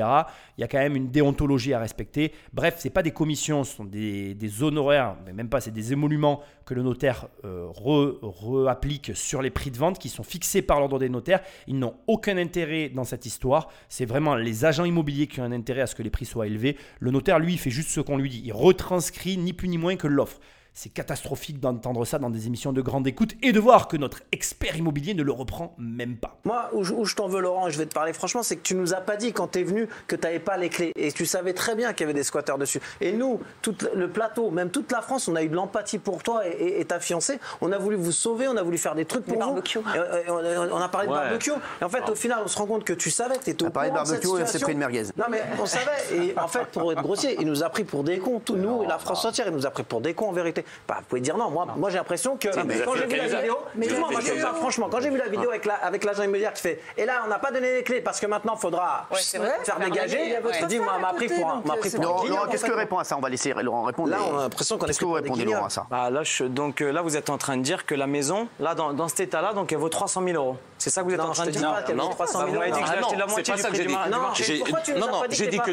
Il y a quand même une déontologie à respecter. Bref, c'est pas des commissions, ce sont des, des honoraires, mais même pas, c'est des émoluments que le notaire euh, re- re-applique sur les prix de vente qui sont fixés par l'ordre des notaires. Ils n'ont aucun intérêt dans cette histoire. C'est vraiment les agents immobiliers qui ont un intérêt à ce que les prix soient élevés. Le notaire, lui, il fait juste ce qu'on lui dit. Il retranscrit ni plus ni moins que l'offre. C'est catastrophique d'entendre ça dans des émissions de grande écoute et de voir que notre expert immobilier ne le reprend même pas. Moi, où je, où je t'en veux, Laurent, et je vais te parler franchement, c'est que tu nous as pas dit quand tu es venu que tu n'avais pas les clés. Et tu savais très bien qu'il y avait des squatteurs dessus. Et nous, tout le plateau, même toute la France, on a eu de l'empathie pour toi et, et- et ta fiancée. On a voulu vous sauver, on a voulu faire des trucs pour vous. Et, euh, on, a- on a parlé de barbecue. Et en fait, au final, on se rend compte que tu savais que tu étais au a parlé de courant cette barbecue et on s'est situation. pris une merguez. Non, mais on savait. Et en fait, pour être grossier, il nous a pris pour des cons. Tout nous et la France entière, il nous a pris pour des cons en vérité. Bah, vous pouvez dire non. Moi, moi j'ai l'impression que quand j'ai vu la vidéo, excuse-moi, moi, je parle franchement, quand j'ai vu la vidéo avec la- avec l'agent immobilier qui fait, et là, on n'a pas donné les clés parce que maintenant, il faudra faire dégager. il y a votre J'ai dit, moi, on m'a pris pour un, m'a pris pour un Laurent, qu'est-ce que répond à ça? On va laisser Laurent répondre. Là, on a l'impression qu'on est Qu'est-ce que vous pour répondez, Laurent, à ça? Bah, là, je- donc, euh, là, vous êtes en train de dire que la maison, là, dans, cet état-là, donc elle vaut 300 000 euros. C'est ça que vous êtes Non, en train je de dire? dis pas vaut 300 000 Bah, vous m'avez dit que euros. j'ai Ah acheté la non, moitié pas du prix du Non, marché. j'ai- non, non, pas dit j'ai que dit pas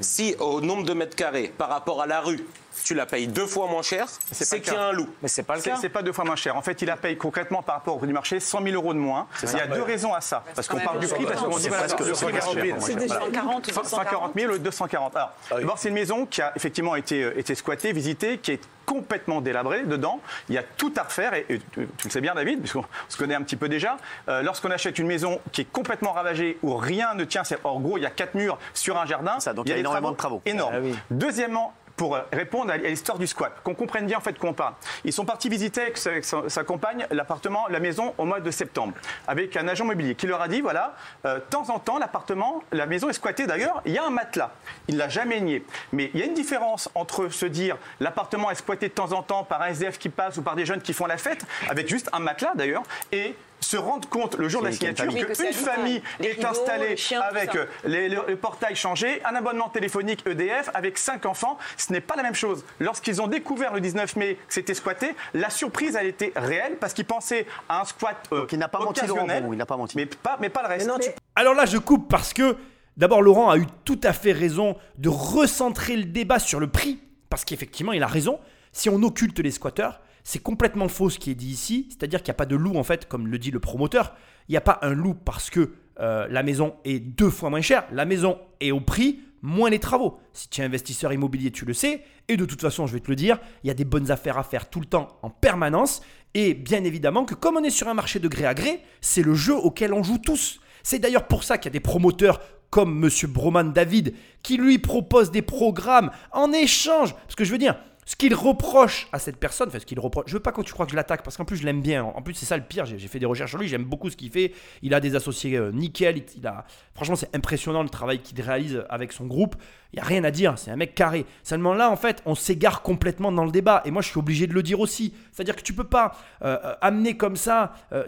si au nombre de mètres carrés par rapport à la rue, tu la payes deux fois moins cher, C'est qu'il y a un loup. Mais c'est pas le cas. c'est pas deux fois moins cher. En fait, il la paye concrètement par rapport au prix du marché 100 000 euros de moins. Il y a deux raisons à ça. Parce qu'on parle du prix, parce qu'on dit voilà, presque- le c'est prix presque est cher, rempli. moi, C'est des Voilà. 140 ou 140 000 ou 240. Alors, d'abord, c'est une maison qui a effectivement été, euh, été squattée, visitée, qui est complètement délabrée dedans. Il y a tout à refaire, et, et tu, tu le sais bien, David, puisqu'on se connaît un petit peu déjà. Euh, Lorsqu'on achète une maison qui est complètement ravagée, où rien ne tient, c'est en gros, il y a quatre murs sur un jardin. Ça, donc il y a énormément de travaux. Énormes. Ah oui. Deuxièmement, pour répondre à l'histoire du squat, qu'on comprenne bien en fait de quoi on parle. Ils sont partis visiter avec sa, compagne l'appartement, la maison au mois de septembre, avec un agent immobilier qui leur a dit voilà, euh, temps en temps l'appartement, la maison est squattée d'ailleurs, il y a un matelas. Il l'a jamais nié. Mais il y a une différence entre se dire l'appartement est squatté de temps en temps par un SDF qui passe ou par des jeunes qui font la fête, avec juste un matelas d'ailleurs, et se rendre compte le jour de la signature qu'une famille est installée avec euh, les, le, le portail changé, un abonnement téléphonique EDF avec cinq enfants, ce n'est pas la même chose. Lorsqu'ils ont découvert le 19 mai que c'était squatté, la surprise elle était réelle parce qu'ils pensaient à un squat euh, Donc il n'a pas menti, Laurent il n'a pas menti. mais pas, mais pas le reste. Mais non, tu Alors là, je coupe parce que d'abord, Laurent a eu tout à fait raison de recentrer le débat sur le prix. Parce qu'effectivement, il a raison. Si on occulte les squatteurs, c'est complètement faux ce qui est dit ici. C'est-à-dire qu'il n'y a pas de loup, en fait, comme le dit le promoteur. Il n'y a pas un loup parce que euh, la maison est deux fois moins chère. La maison est au prix moins les travaux. Si tu es investisseur immobilier, tu le sais. Et de toute façon, je vais te le dire, il y a des bonnes affaires à faire tout le temps, en permanence. Et bien évidemment que comme on est sur un marché de gré à gré, c'est le jeu auquel on joue tous. C'est d'ailleurs pour ça qu'il y a des promoteurs comme M. Broman David qui lui proposent des programmes en échange. Parce que je veux dire, ce qu'il reproche à cette personne, enfin ce qu'il reproche, je veux pas que tu crois que je l'attaque parce qu'en plus je l'aime bien. En plus c'est ça le pire, j'ai fait des recherches sur lui, j'aime beaucoup ce qu'il fait. Il a des associés euh, nickel, il, a, franchement c'est impressionnant le travail qu'il réalise avec son groupe. Il y a rien à dire, c'est un mec carré. Seulement là en fait on s'égare complètement dans le débat et moi je suis obligé de le dire aussi. C'est-à-dire que tu peux pas euh, euh, amener comme ça euh,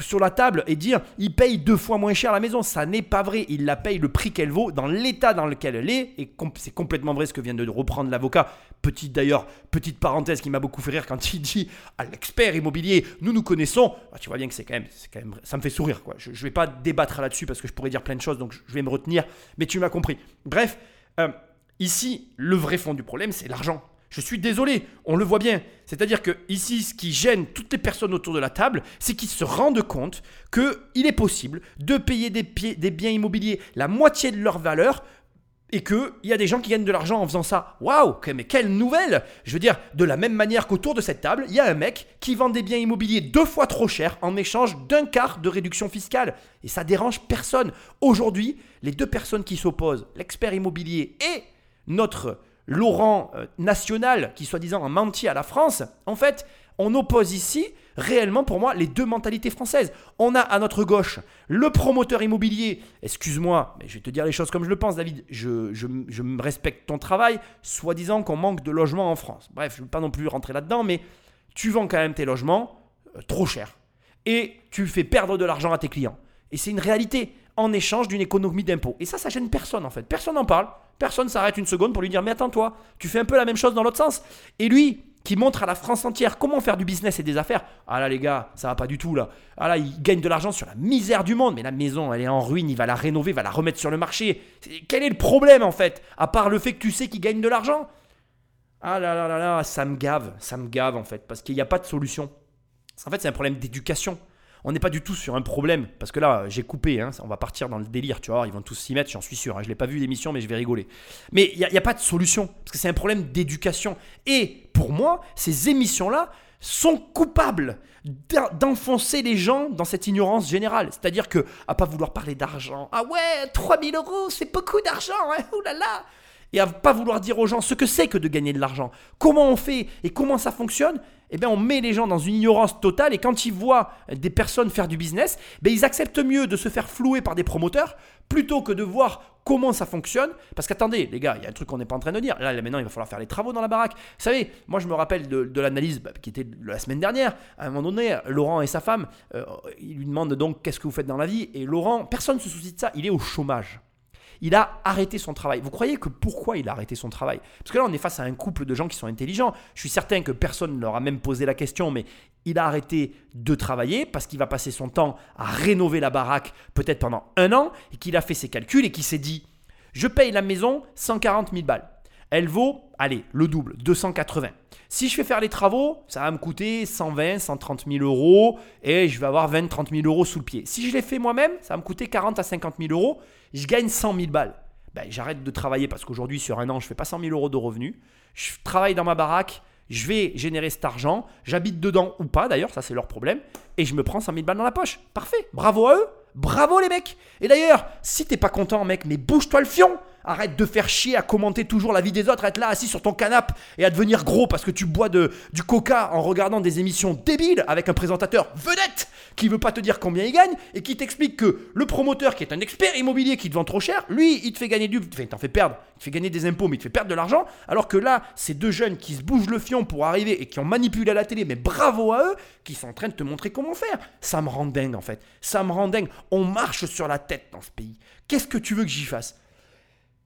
sur la table et dire il paye deux fois moins cher la maison. Ça n'est pas vrai. Il la paye le prix qu'elle vaut dans l'état dans lequel elle est. Et c'est complètement vrai ce que vient de reprendre l'avocat. Petite d'ailleurs, petite parenthèse qui m'a beaucoup fait rire quand il dit à l'expert immobilier, nous nous connaissons. Ah, tu vois bien que c'est quand même, c'est quand même, ça me fait sourire quoi. Je, je vais pas débattre là-dessus parce que je pourrais dire plein de choses, donc je- vais me retenir. Mais tu m'as compris. Bref, euh, ici le vrai fond du problème, c'est l'argent. Je suis désolé, on le voit bien. C'est-à-dire que ici, ce qui gêne toutes les personnes autour de la table, c'est qu'ils se rendent compte qu'il est possible de payer des biens immobiliers la moitié de leur valeur et qu'il y a des gens qui gagnent de l'argent en faisant ça. Waouh, mais quelle nouvelle Je veux dire, de la même manière qu'autour de cette table, il y a un mec qui vend des biens immobiliers deux fois trop cher en échange d'un quart de réduction fiscale. Et ça dérange personne. Aujourd'hui, les deux personnes qui s'opposent, l'expert immobilier et notre Laurent euh, national qui soi-disant a menti à la France, en fait, on oppose ici réellement pour moi les deux mentalités françaises. On a à notre gauche le promoteur immobilier, excuse-moi, mais je vais te dire les choses comme je le pense David, je, respecte ton travail, soi-disant qu'on manque de logements en France. Bref, je ne veux pas non plus rentrer là-dedans, mais tu vends quand même tes logements euh, trop cher. Et tu fais perdre de l'argent à tes clients. Et c'est une réalité en échange d'une économie d'impôts. Et ça, ça gêne personne en fait. Personne n'en parle. Personne s'arrête une seconde pour lui dire Mais attends, toi, tu fais un peu la même chose dans l'autre sens. Et lui, qui montre à la France entière comment faire du business et des affaires. Ah là, les gars, ça va pas du tout là. Ah là, il gagne de l'argent sur la misère du monde. Mais la maison, elle est en ruine. Il va la rénover, il va la remettre sur le marché. Quel est le problème en fait À part le fait que tu sais qu'il gagne de l'argent? Ah là là là là, ça me gave. Ça me gave en fait. Parce qu'il n'y a pas de solution. En fait, c'est un problème d'éducation. On n'est pas du tout sur un problème. Parce que là, j'ai coupé. hein, on va partir dans le délire, tu vois. Ils vont tous s'y mettre, j'en suis sûr. hein. Je ne l'ai pas vu l'émission, mais je vais rigoler. Mais il n'y a, a pas de solution. Parce que c'est un problème d'éducation. Et pour moi, ces émissions-là sont coupables d'en- d'enfoncer les gens dans cette ignorance générale. C'est-à-dire que, à pas vouloir parler d'argent. Ah ouais, 3000 euros, c'est beaucoup d'argent. Hein, oulala et à pas vouloir dire aux gens ce que c'est que de gagner de l'argent. Comment on fait et comment ça fonctionne? Eh bien, on met les gens dans une ignorance totale et quand ils voient des personnes faire du business, ben, ils acceptent mieux de se faire flouer par des promoteurs plutôt que de voir comment ça fonctionne. Parce qu'attendez, les gars, il y a un truc qu'on n'est pas en train de dire. Là, maintenant, il va falloir faire les travaux dans la baraque. Vous savez, moi, je me rappelle de, l'analyse bah, qui était la semaine dernière. À un moment donné, Laurent et sa femme, euh, ils lui demandent donc qu'est-ce que vous faites dans la vie? Et Laurent, personne ne se soucie de ça. Il est au chômage il a arrêté son travail. Vous croyez que pourquoi il a arrêté son travail? Parce que là, on est face à un couple de gens qui sont intelligents. Je suis certain que personne ne leur a même posé la question, mais il a arrêté de travailler parce qu'il va passer son temps à rénover la baraque peut-être pendant un an et qu'il a fait ses calculs et qu'il s'est dit je paye la maison 140 000 balles. Elle vaut, allez, le double, 280. Si je fais faire les travaux, ça va me coûter 120, 130 000 euros et je vais avoir 20, 30 000 euros sous le pied. Si je les fais moi-même, ça va me coûter 40 à 50 000 euros. Je gagne 100 000 balles. Ben, j'arrête de travailler parce qu'aujourd'hui, sur un an, je fais pas 100 000 euros de revenus. Je travaille dans ma baraque, je vais générer cet argent, j'habite dedans ou pas d'ailleurs, ça c'est leur problème, et je me prends 100 000 balles dans la poche. Parfait, bravo à eux, bravo les mecs. Et d'ailleurs, si t'es pas content, mec, mais bouge-toi le fion. Arrête de faire chier à commenter toujours la vie des autres, à être là assis sur ton canapé et à devenir gros parce que tu bois du coca en regardant des émissions débiles avec un présentateur vedette qui veut pas te dire combien il gagne et qui t'explique que le promoteur qui est un expert immobilier qui te vend trop cher, lui, il te fait gagner du. Enfin, il t'en fait perdre. Il te fait gagner des impôts, mais il te fait perdre de l'argent. Alors que là, ces deux jeunes qui se bougent le fion pour arriver et qui ont manipulé à la télé, mais bravo à eux, qui sont en train de te montrer comment faire. Ça me rend dingue en fait. Ça me rend dingue. On marche sur la tête dans ce pays. Qu'est-ce que tu veux que j'y fasse?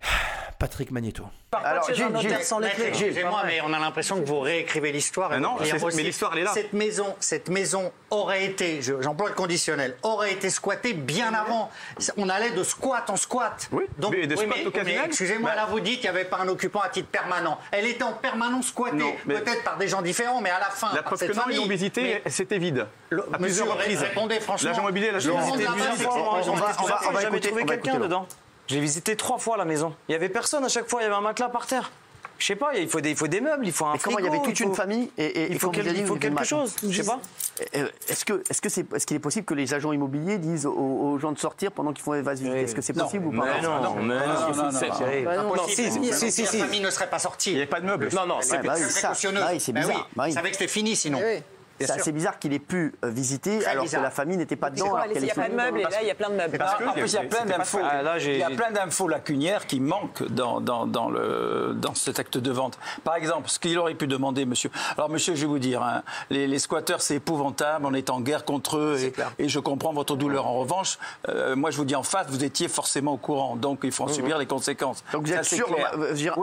Patrick Magneto. Alors, Gilles, sans les clés. Excusez-moi, mais on a l'impression que vous réécrivez l'histoire. non, mais l'histoire, elle est là. Cette maison, cette maison aurait été, je- j'emploie le conditionnel, aurait été squattée bien avant. On allait de squat en squat. Oui, mais de squat mais- occasionnel. mais Excusez-moi, Bah- là vous dites qu'il n'y avait pas un occupant à titre permanent. Elle était en permanence squattée, peut-être par des gens différents, mais à la fin. La preuve que non, ils l'ont visité, c'était vide. Le- à plusieurs reprises. répondez franchement. L'agent immobilier l'a Je demande visité la plusieurs base, fois. c'est- on va- écouter- quelqu'un dedans? J'ai visité trois fois la maison. Il y avait personne à chaque fois, il y avait un matelas par terre. Je sais pas, il faut des, il faut des meubles, il faut un Mais comment il y avait toute faut- une famille et, et- il faut quel- il faut quelque chose, je sais pas. Euh, Est-ce que est-ce que c'est est-ce qu'il est possible que les agents immobiliers disent aux, aux gens de sortir pendant qu'ils font vases Est-ce que c'est Non. possible ou pas? Mais non, mais non, non, non, non. Non, possible. si, si, si, La si. famille ne serait pas sortie. Il n'y avait pas de meubles. Non, non, c'est précautionneuse. oui, c'est bizarre. savez que c'était fini sinon. C'est assez bizarre qu'il ait pu euh, visiter Très alors bizarre. que la famille n'était pas dedans. Il n'y a pas de meubles et là, il y a plein de meubles. parce que en plus, il y a plein d'infos. Ah, il y a plein d'infos lacunières qui manquent dans, dans, dans, le, dans cet acte de vente. Par exemple, ce qu'il aurait pu demander, monsieur. Alors, monsieur, je vais vous dire, hein, les, les squatteurs, c'est épouvantable. On est en guerre contre eux et, et je comprends votre douleur. En revanche, euh, moi, je vous dis en face, vous étiez forcément au courant. Donc, il faut en subir les conséquences. Donc vous êtes sûr,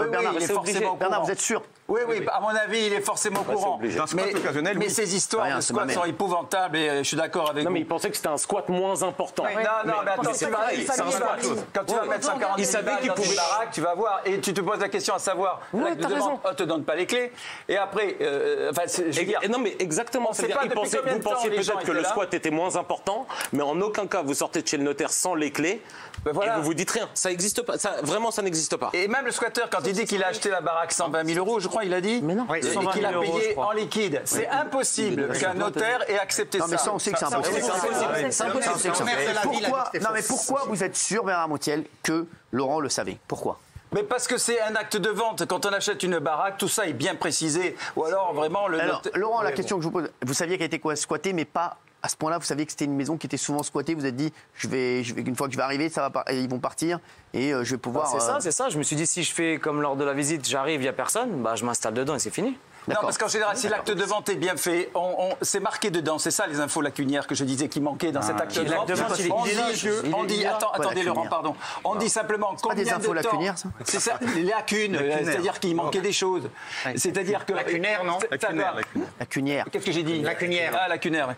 Bernard, vous êtes sûr Oui, oui, à mon avis, il est forcément au courant. obligé. D'un squat occasionnel, mais ces histoires Rien, de c'est ma squat mère. sont épouvantables et euh, je suis d'accord avec Non, mais vous. il pensait que c'était un squat moins important. Non, non, mais attends, c'est pareil. c'est un squat. Quand tu vas mettre 140 Il 000 savait balles qu'il dans une baraque, tu vas voir, et tu te poses la question à savoir, Ouais, de raison. on te donne pas les clés, et après, euh, enfin, c'est- je veux dire, non mais exactement, vous pensiez peut-être que le squat était moins important, mais en aucun cas vous sortez de chez le notaire sans les clés Ben voilà. et vous vous dites rien. Ça existe pas, ça, vraiment ça n'existe pas. Et même le squatteur, quand il dit qu'il a acheté la baraque 120 000 euros, je crois, il a dit, Mais non. et, et 120 qu'il a 000 euros, je payé en liquide. C'est impossible qu'un notaire ait accepté Non mais ça on sait que c'est impossible. c'est impossible. Ça, c'est Non mais pourquoi vous êtes sûr Bernard Montiel que Laurent le savait? Pourquoi? Mais parce que c'est un acte de vente. Quand on achète une baraque, tout ça est bien précisé. Ou alors vraiment le Alors, notaire- Laurent, la question que je vous pose, vous saviez qu'elle était quoi squattée, mais pas à ce point-là. Vous saviez que c'était une maison qui était souvent squattée. Vous vous êtes dit, je vais, je vais- une fois que je vais arriver, ça va pas, ils vont partir et euh, je vais pouvoir. C'est euh, ça, c'est ça. Je me suis dit, si je fais comme lors de la visite, j'arrive, il n'y a personne, bah, je m'installe dedans et c'est fini. Non, parce qu'en général, si l'acte de vente est bien fait, on, on- c'est marqué dedans. C'est ça les infos lacunières que je disais qui manquaient dans cet acte de vente. de vente, il est- on dit, attends, attendez lacunière Laurent, pardon. On dit simplement pas combien des infos de temps. lacunières, ça C'est ça, les lacunes, c'est-à-dire qu'il manquait des choses. C'est-à-dire que Lacunaire, non Ça Lacunaire, va. lacunaire. La cunière. Qu'est-ce que j'ai dit Lacunaire. Ah, lacunaire.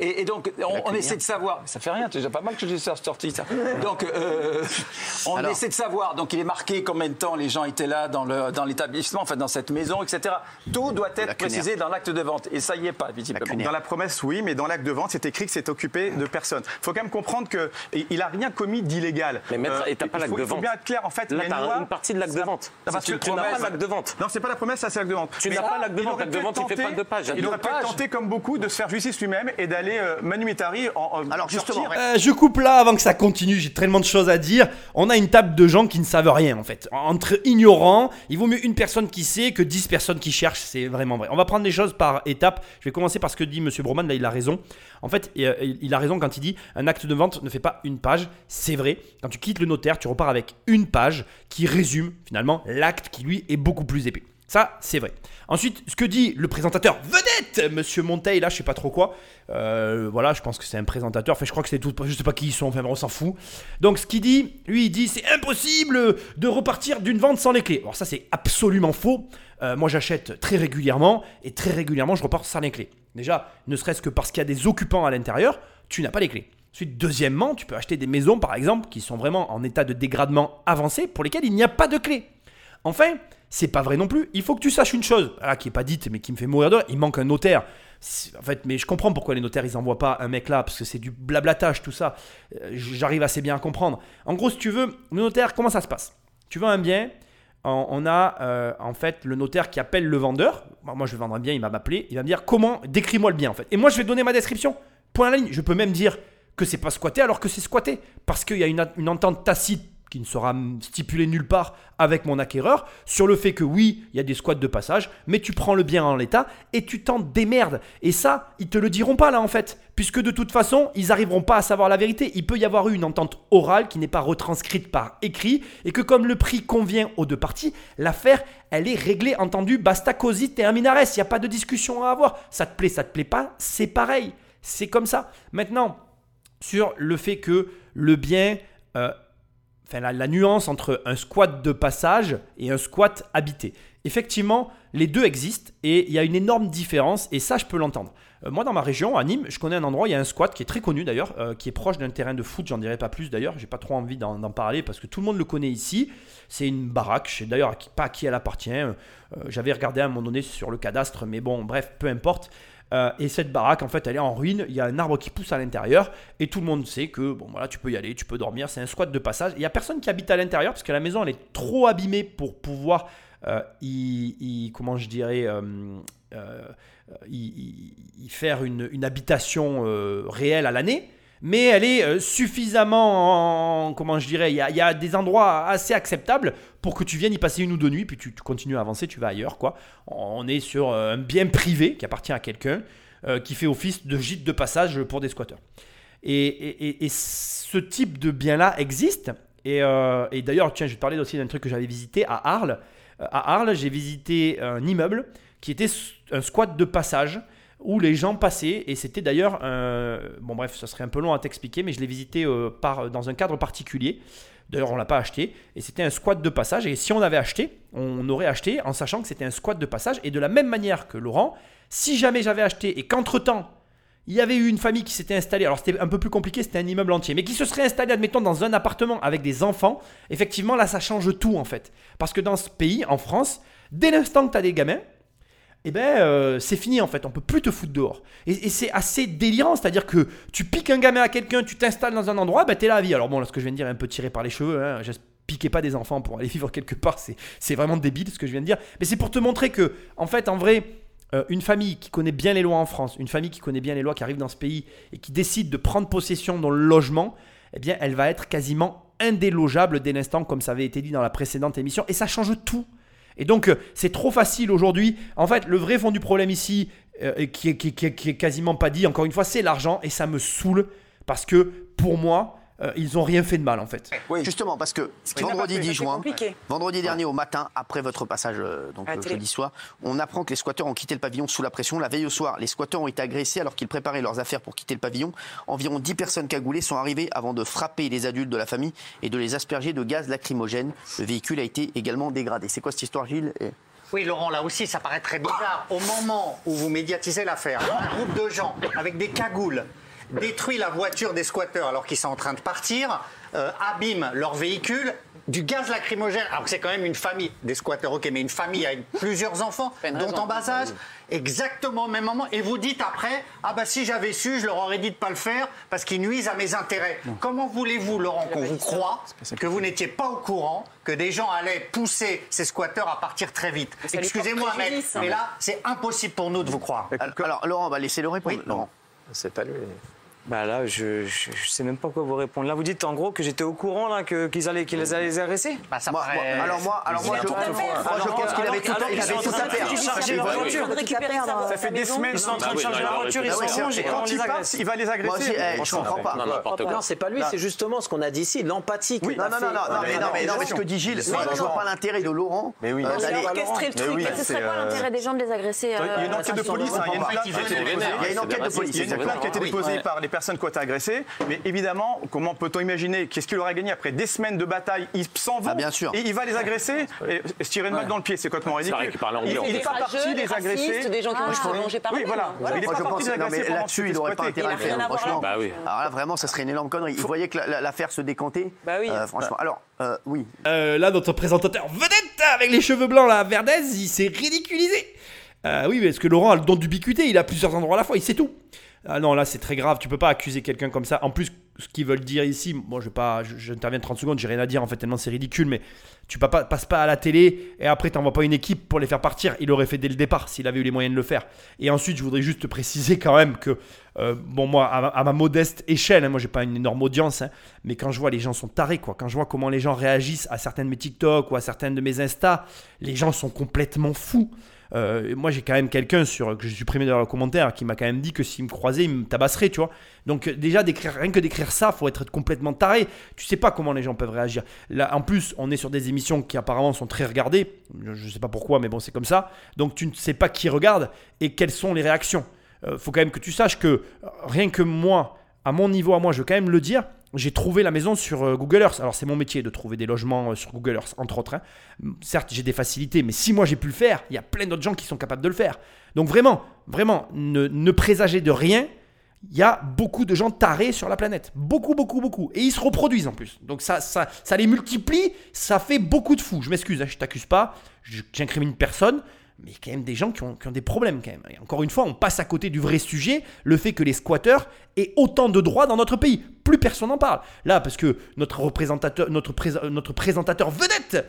Et, donc, on, essaie de savoir. Ça fait rien, c'est déjà pas mal que j'ai sorti, ça. Donc, euh, on essaie de savoir. Donc, il est marqué combien de temps les gens étaient là dans l'établissement, enfin, dans cette maison, etc. Tout doit être précisé dans l'acte de vente. Et ça y est pas, visiblement. Dans la promesse, oui, mais dans l'acte de vente, c'est écrit que c'est occupé de personne. Il faut quand même comprendre qu'il n'a rien commis d'illégal. Mais maître, et t'as pas il l'acte faut- de Il faut vente. bien être clair, en fait. il y Là a t'as loi- une partie de l'acte de vente. Parce que tu n'as pas l'acte de vente. Non, c'est pas la promesse, ça c'est l'acte de vente. Tu n'as pas l'acte de il vente, l'acte de vente, il fait tenter- pas deux pages, il aurait pu tenter, comme beaucoup, de se faire justice lui-même et d'aller euh, manumitari en, en- Alors, justement. Euh, je coupe là avant que ça continue, j'ai tellement de choses à dire. On a une table de gens qui ne savent rien en fait. Entre ignorants, il vaut mieux une personne qui sait que 10 personnes qui cherchent, c'est vraiment vrai. On va prendre les choses par étapes. Je vais commencer par ce que dit Monsieur Broman, là il a raison. En fait, euh, il a raison quand il dit un acte de vente ne fait pas une page. C'est vrai, quand tu quittes le notaire, tu repars avec une page qui résume finalement l'acte qui lui est beaucoup plus épais. Ça, c'est vrai. Ensuite, ce que dit le présentateur vedette, Monsieur Monteil, là, je sais pas trop quoi. Euh, voilà, je pense que c'est un présentateur. Enfin, je crois que c'est tout. Je sais pas qui ils sont. Enfin, on s'en fout. Donc, ce qu'il dit, lui, il dit, c'est impossible de repartir d'une vente sans les clés. Alors ça, c'est absolument faux. Euh, moi, j'achète très régulièrement et très régulièrement, je repars sans les clés. Déjà, ne serait-ce que parce qu'il y a des occupants à l'intérieur, tu n'as pas les clés. Ensuite, deuxièmement, tu peux acheter des maisons, par exemple, qui sont vraiment en état de dégradement avancé, pour lesquelles il n'y a pas de clés. Enfin, c'est pas vrai non plus. Il faut que tu saches une chose, voilà, qui est pas dite, mais qui me fait mourir de. Il manque un notaire. En fait, mais je comprends pourquoi les notaires ils envoient pas un mec là, parce que c'est du blablatage tout ça. Euh, J'arrive assez bien à comprendre. En gros, si tu veux, le notaire, comment ça se passe? Tu veux un bien on a euh, en fait le notaire qui appelle le vendeur. Moi, je vais vendre un bien, il va m'appeler, il va me dire comment, décris-moi le bien en fait. Et moi, je vais donner ma description. Point à la ligne. Je peux même dire que c'est pas squatté alors que c'est squatté. Parce qu'il y a une, une entente tacite qui ne sera stipulée nulle part avec mon acquéreur sur le fait que oui, il y a des squats de passage, mais tu prends le bien en l'état et tu t'en démerdes. Et ça, ils te le diront pas là en fait, puisque de toute façon, ils arriveront pas à savoir la vérité. Il peut y avoir eu une entente orale qui n'est pas retranscrite par écrit et que comme le prix convient aux deux parties, l'affaire, elle est réglée, entendu, basta così terminares. Il n'y a pas de discussion à avoir. Ça te plaît, ça te plaît pas, c'est pareil. C'est comme ça. Maintenant, sur le fait que le bien, euh, enfin la, nuance entre un squat de passage et un squat habité. Effectivement, les deux existent et il y a une énorme différence et ça, je peux l'entendre. Euh, moi, dans ma région, à Nîmes, je connais un endroit, il y a un squat qui est très connu d'ailleurs, euh, qui est proche d'un terrain de foot, j'en dirai pas plus d'ailleurs, j'ai pas trop envie d'en parler parce que tout le monde le connaît ici. C'est une baraque, je sais d'ailleurs pas à qui elle appartient. Euh, J'avais regardé à un moment donné sur le cadastre, mais bon, bref, peu importe. Euh, et cette baraque, en fait, elle est en ruine. Il y a un arbre qui pousse à l'intérieur. Et tout le monde sait que, bon, voilà, tu peux y aller, tu peux dormir. C'est un squat de passage. Il n'y a personne qui habite à l'intérieur parce que la maison, elle est trop abîmée pour pouvoir euh, y, comment je dirais, euh, y, faire une, habitation réelle à l'année. Mais elle est euh, suffisamment, en- comment je dirais, il y, a- des endroits assez acceptables pour que tu viennes y passer une ou deux nuits, puis tu, continues à avancer, tu vas ailleurs, quoi. On est sur euh, un bien privé qui appartient à quelqu'un, euh, qui fait office de gîte de passage pour des squatteurs. Et, ce type de bien-là existe. Et, d'ailleurs, tiens, je vais te parler aussi d'un truc que j'avais visité à Arles. À Arles, j'ai visité un immeuble qui était un squat de passage où les gens passaient. Et c'était d'ailleurs un... Bon bref, ça serait un peu long à t'expliquer, mais je l'ai visité euh, par, dans un cadre particulier. D'ailleurs, on l'a pas acheté. Et c'était un squat de passage. Et si on avait acheté, on aurait acheté en sachant que c'était un squat de passage. Et de la même manière que Laurent, si jamais j'avais acheté et qu'entre-temps, il y avait eu une famille qui s'était installée, alors c'était un peu plus compliqué, c'était un immeuble entier, mais qui se serait installé, admettons, dans un appartement avec des enfants, effectivement, là, ça change tout, en fait. Parce que dans ce pays, en France, dès l'instant que tu as des gamins, eh ben, euh, c'est fini, en fait, on peut plus te foutre dehors. Et, c'est assez délirant, c'est-à-dire que tu piques un gamin à quelqu'un, tu t'installes dans un endroit, ben, t'es là à vie. Alors bon, là, ce que je viens de dire est un peu tiré par les cheveux, hein, piquez pas des enfants pour aller vivre quelque part, c'est vraiment débile ce que je viens de dire. Mais c'est pour te montrer que, en fait, en vrai, euh, une famille qui connaît bien les lois en France, une famille qui connaît bien les lois, qui arrive dans ce pays et qui décide de prendre possession dans le logement, eh bien, elle va être quasiment indélogeable dès l'instant, comme ça avait été dit dans la précédente émission, et ça change tout. Et donc, euh, c'est trop facile aujourd'hui. En fait, le vrai fond du problème ici, euh, qui est quasiment pas dit, encore une fois, c'est l'argent, et ça me saoule, parce que pour moi, euh, ils ont rien fait de mal, en fait. Justement, parce que vendredi pas fait, 10 juin, vendredi dernier au matin, après votre passage euh, donc euh, jeudi soir, on apprend que les squatteurs ont quitté le pavillon sous la pression. La veille au soir, les squatteurs ont été agressés alors qu'ils préparaient leurs affaires pour quitter le pavillon. Environ 10 personnes cagoulées sont arrivées avant de frapper les adultes de la famille et de les asperger de gaz lacrymogène. Le véhicule a été également dégradé. C'est quoi cette histoire, Gilles Et- Oui, Laurent, là aussi, ça paraît très bizarre. Au moment où vous médiatisez l'affaire, un groupe de gens avec des cagoules détruit la voiture des squatteurs alors qu'ils sont en train de partir, euh, abîme leur véhicule, du gaz lacrymogène, alors que c'est quand même une famille, des squatteurs, ok, mais une famille avec plusieurs enfants, dont en bas âge, exactement au même moment, et vous dites après, ah bah si j'avais su, je leur aurais dit de pas le faire parce qu'ils nuisent à mes intérêts. Comment voulez-vous, Laurent, qu'on vous croie que vous n'étiez pas au courant que des gens allaient pousser ces squatteurs à partir très vite? Excusez-moi, mais, préjudice, hein. mais là, c'est impossible pour nous de vous croire. Alors, alors, Laurent, on va laisser le répondre. Laurent. C'est pas lui. Bah là, je, je, je sais même pas quoi vous répondre. Là, vous dites en gros que j'étais au courant là que- qu'ils allaient, qu'ils allaient les agresser. Bah, ça Moi- paraît- moi- alors moi, alors moi, je, pense qu'il avait tout, alors il avait qu'ils tout sont à en train de charger leur voiture. Ça fait des semaines, Ils sont en train de Bah il leur voiture, ils sont Quand les il passe, il va les agresser. Eh, je comprends pas. Non, c'est pas lui, c'est justement ce qu'on a dit ici, l'empathie. Non, non, non, non, mais, non, mais, non, mais ce que dit Gilles, je vois pas l'intérêt de Laurent. Mais oui. euh, d'aller- a orchestré le truc. Ce serait quoi euh, l'intérêt des gens de les agresser Il y a une euh, enquête de police, il y a une enquête de police. Il y a une plainte qui a été déposée par les personnes qui ont été agressées. Mais évidemment, comment peut-on imaginer qu'est-ce qu'il aurait gagné après des semaines de bataille? Ils s'en Ah, bien sûr. et il va les agresser et se tirer une balle dans le pied. C'est complètement ridicule. Il- Il n'est pas parti des agressés. des gens qui ont été mangés par Oui, voilà. Voilà. Il n'est pas je parti pense, des agressés là-dessus, il n'aurait pas intérêt à Il faire. Franchement, Bah oui. alors là, vraiment, ça serait une énorme connerie. Vous voyez que la- la- l'affaire se décantait. Bah oui. Euh, franchement, alors, euh, oui. Euh, là, notre présentateur vedette avec les cheveux blancs, là, Verdez, il s'est ridiculisé. Euh, oui, parce que Laurent a le don d'ubiquité, il a plusieurs endroits à la fois, il sait tout. Ah non, là, c'est très grave, tu peux pas accuser quelqu'un comme ça. En plus, ce qu'ils veulent dire ici, moi, je vais pas, j'interviens 30 secondes, j'ai rien à dire, en fait, tellement c'est ridicule, mais tu pas, pas- passes pas à la télé et après, t'envoies pas une équipe pour les faire partir. Il aurait fait dès le départ s'il avait eu les moyens de le faire. Et ensuite, je voudrais juste te préciser quand même que, euh, bon, moi, à, ma- à ma modeste échelle, hein, moi, j'ai pas une énorme audience, hein, mais quand je vois les gens sont tarés, quoi, quand je vois comment les gens réagissent à certaines de mes TikTok ou à certaines de mes Insta, les gens sont complètement fous. Euh, moi, j'ai quand même quelqu'un sur que j'ai supprimé dans le commentaire qui m'a quand même dit que s'il me croisait, il me tabasserait, tu vois. Donc déjà rien que d'écrire ça, faut être complètement taré. Tu sais pas comment les gens peuvent réagir. Là, en plus, on est sur des émissions qui apparemment sont très regardées. Je, je sais pas pourquoi, mais bon, c'est comme ça. Donc tu ne sais pas qui regarde et quelles sont les réactions. Euh, faut quand même que tu saches que euh, rien que moi, à mon niveau, à moi, je veux quand même le dire. J'ai trouvé la maison sur euh, Google Earth. Alors c'est mon métier de trouver des logements euh, sur Google Earth, entre autres. hein. Certes, j'ai des facilités, mais si moi j'ai pu le faire, il y a plein d'autres gens qui sont capables de le faire. Donc vraiment, vraiment, ne, ne présagez de rien. Il y a beaucoup de gens tarés sur la planète. Beaucoup, beaucoup, beaucoup. Et ils se reproduisent en plus. Donc ça, ça, ça les multiplie, ça fait beaucoup de fous. Je m'excuse, hein, je t'accuse pas, j'incrimine personne. Mais quand même des gens qui ont, qui ont des problèmes quand même. Et encore une fois, on passe à côté du vrai sujet, le fait que les squatteurs aient autant de droits dans notre pays. Plus personne n'en parle. Là, parce que notre représentateur, notre, notre présentateur vedette,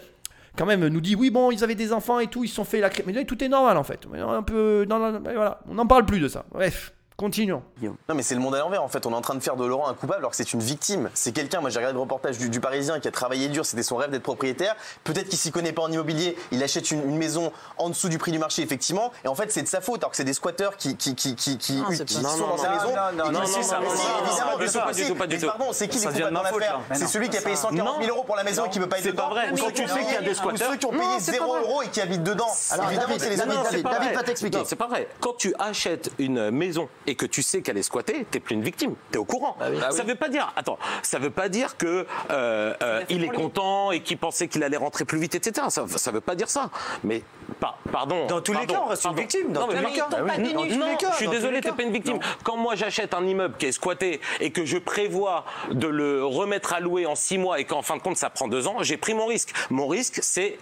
quand même, nous dit oui, bon, ils avaient des enfants et tout, ils se sont fait la crème. Mais tout est normal en fait. Un peu, non, voilà, on n'en parle plus de ça. Bref, continuons. Non mais c'est le monde à l'envers en fait, on est en train de faire de Laurent un coupable alors que c'est une victime. C'est quelqu'un, moi j'ai regardé le reportage du, du Parisien qui a travaillé dur, c'était son rêve d'être propriétaire. Peut-être qu'il s'y connaît pas en immobilier, il achète une, une maison en dessous du prix du marché effectivement, et en fait c'est de sa faute alors que c'est des squatteurs qui, qui, qui, qui, qui, Non, qui c'est sont pas- dans non, sa non, maison. non, non, non, non, non, non, non, évidemment, non, bien du sûr tout, pas que du si. tout, pas du Mais tout. Pardon, c'est qui Ça les devient coupables de dans ma faute, l'affaire là. Mais C'est non, celui qui a payé ça- 140 non. 000 euros pour la maison et qui veut pas être C'est dedans pas vrai. Ou Quand ceux qui tu ont sais qu'il y a payé- des squatteurs- Ou ceux qui ont Non, payé c'est 0 pas vrai. euros et qui habitent dedans. Alors, Évidemment, David, c'est les David, habitants. David, pas David vrai. va t'expliquer. Non, c'est pas vrai. Quand tu achètes une maison et que tu sais qu'elle est squattée, t'es plus une victime. T'es au courant. ça veut pas dire. Attends, ça veut pas dire que euh, euh, il est content et qu'il pensait qu'il allait rentrer plus vite, etc. Ça, ça veut pas dire ça. Mais par- pardon. Dans tous les cas, on reste une victime, dans Non, tous les non, cas. non, Ah oui. non, Dans tous les non, cas, je suis désolé, t'es pas une victime. Quand moi j'achète un immeuble qui est squatté et que je prévois de le remettre à louer en six mois et qu'en fin de compte ça prend deux ans, j'ai pris mon risque. Mon risque, c'est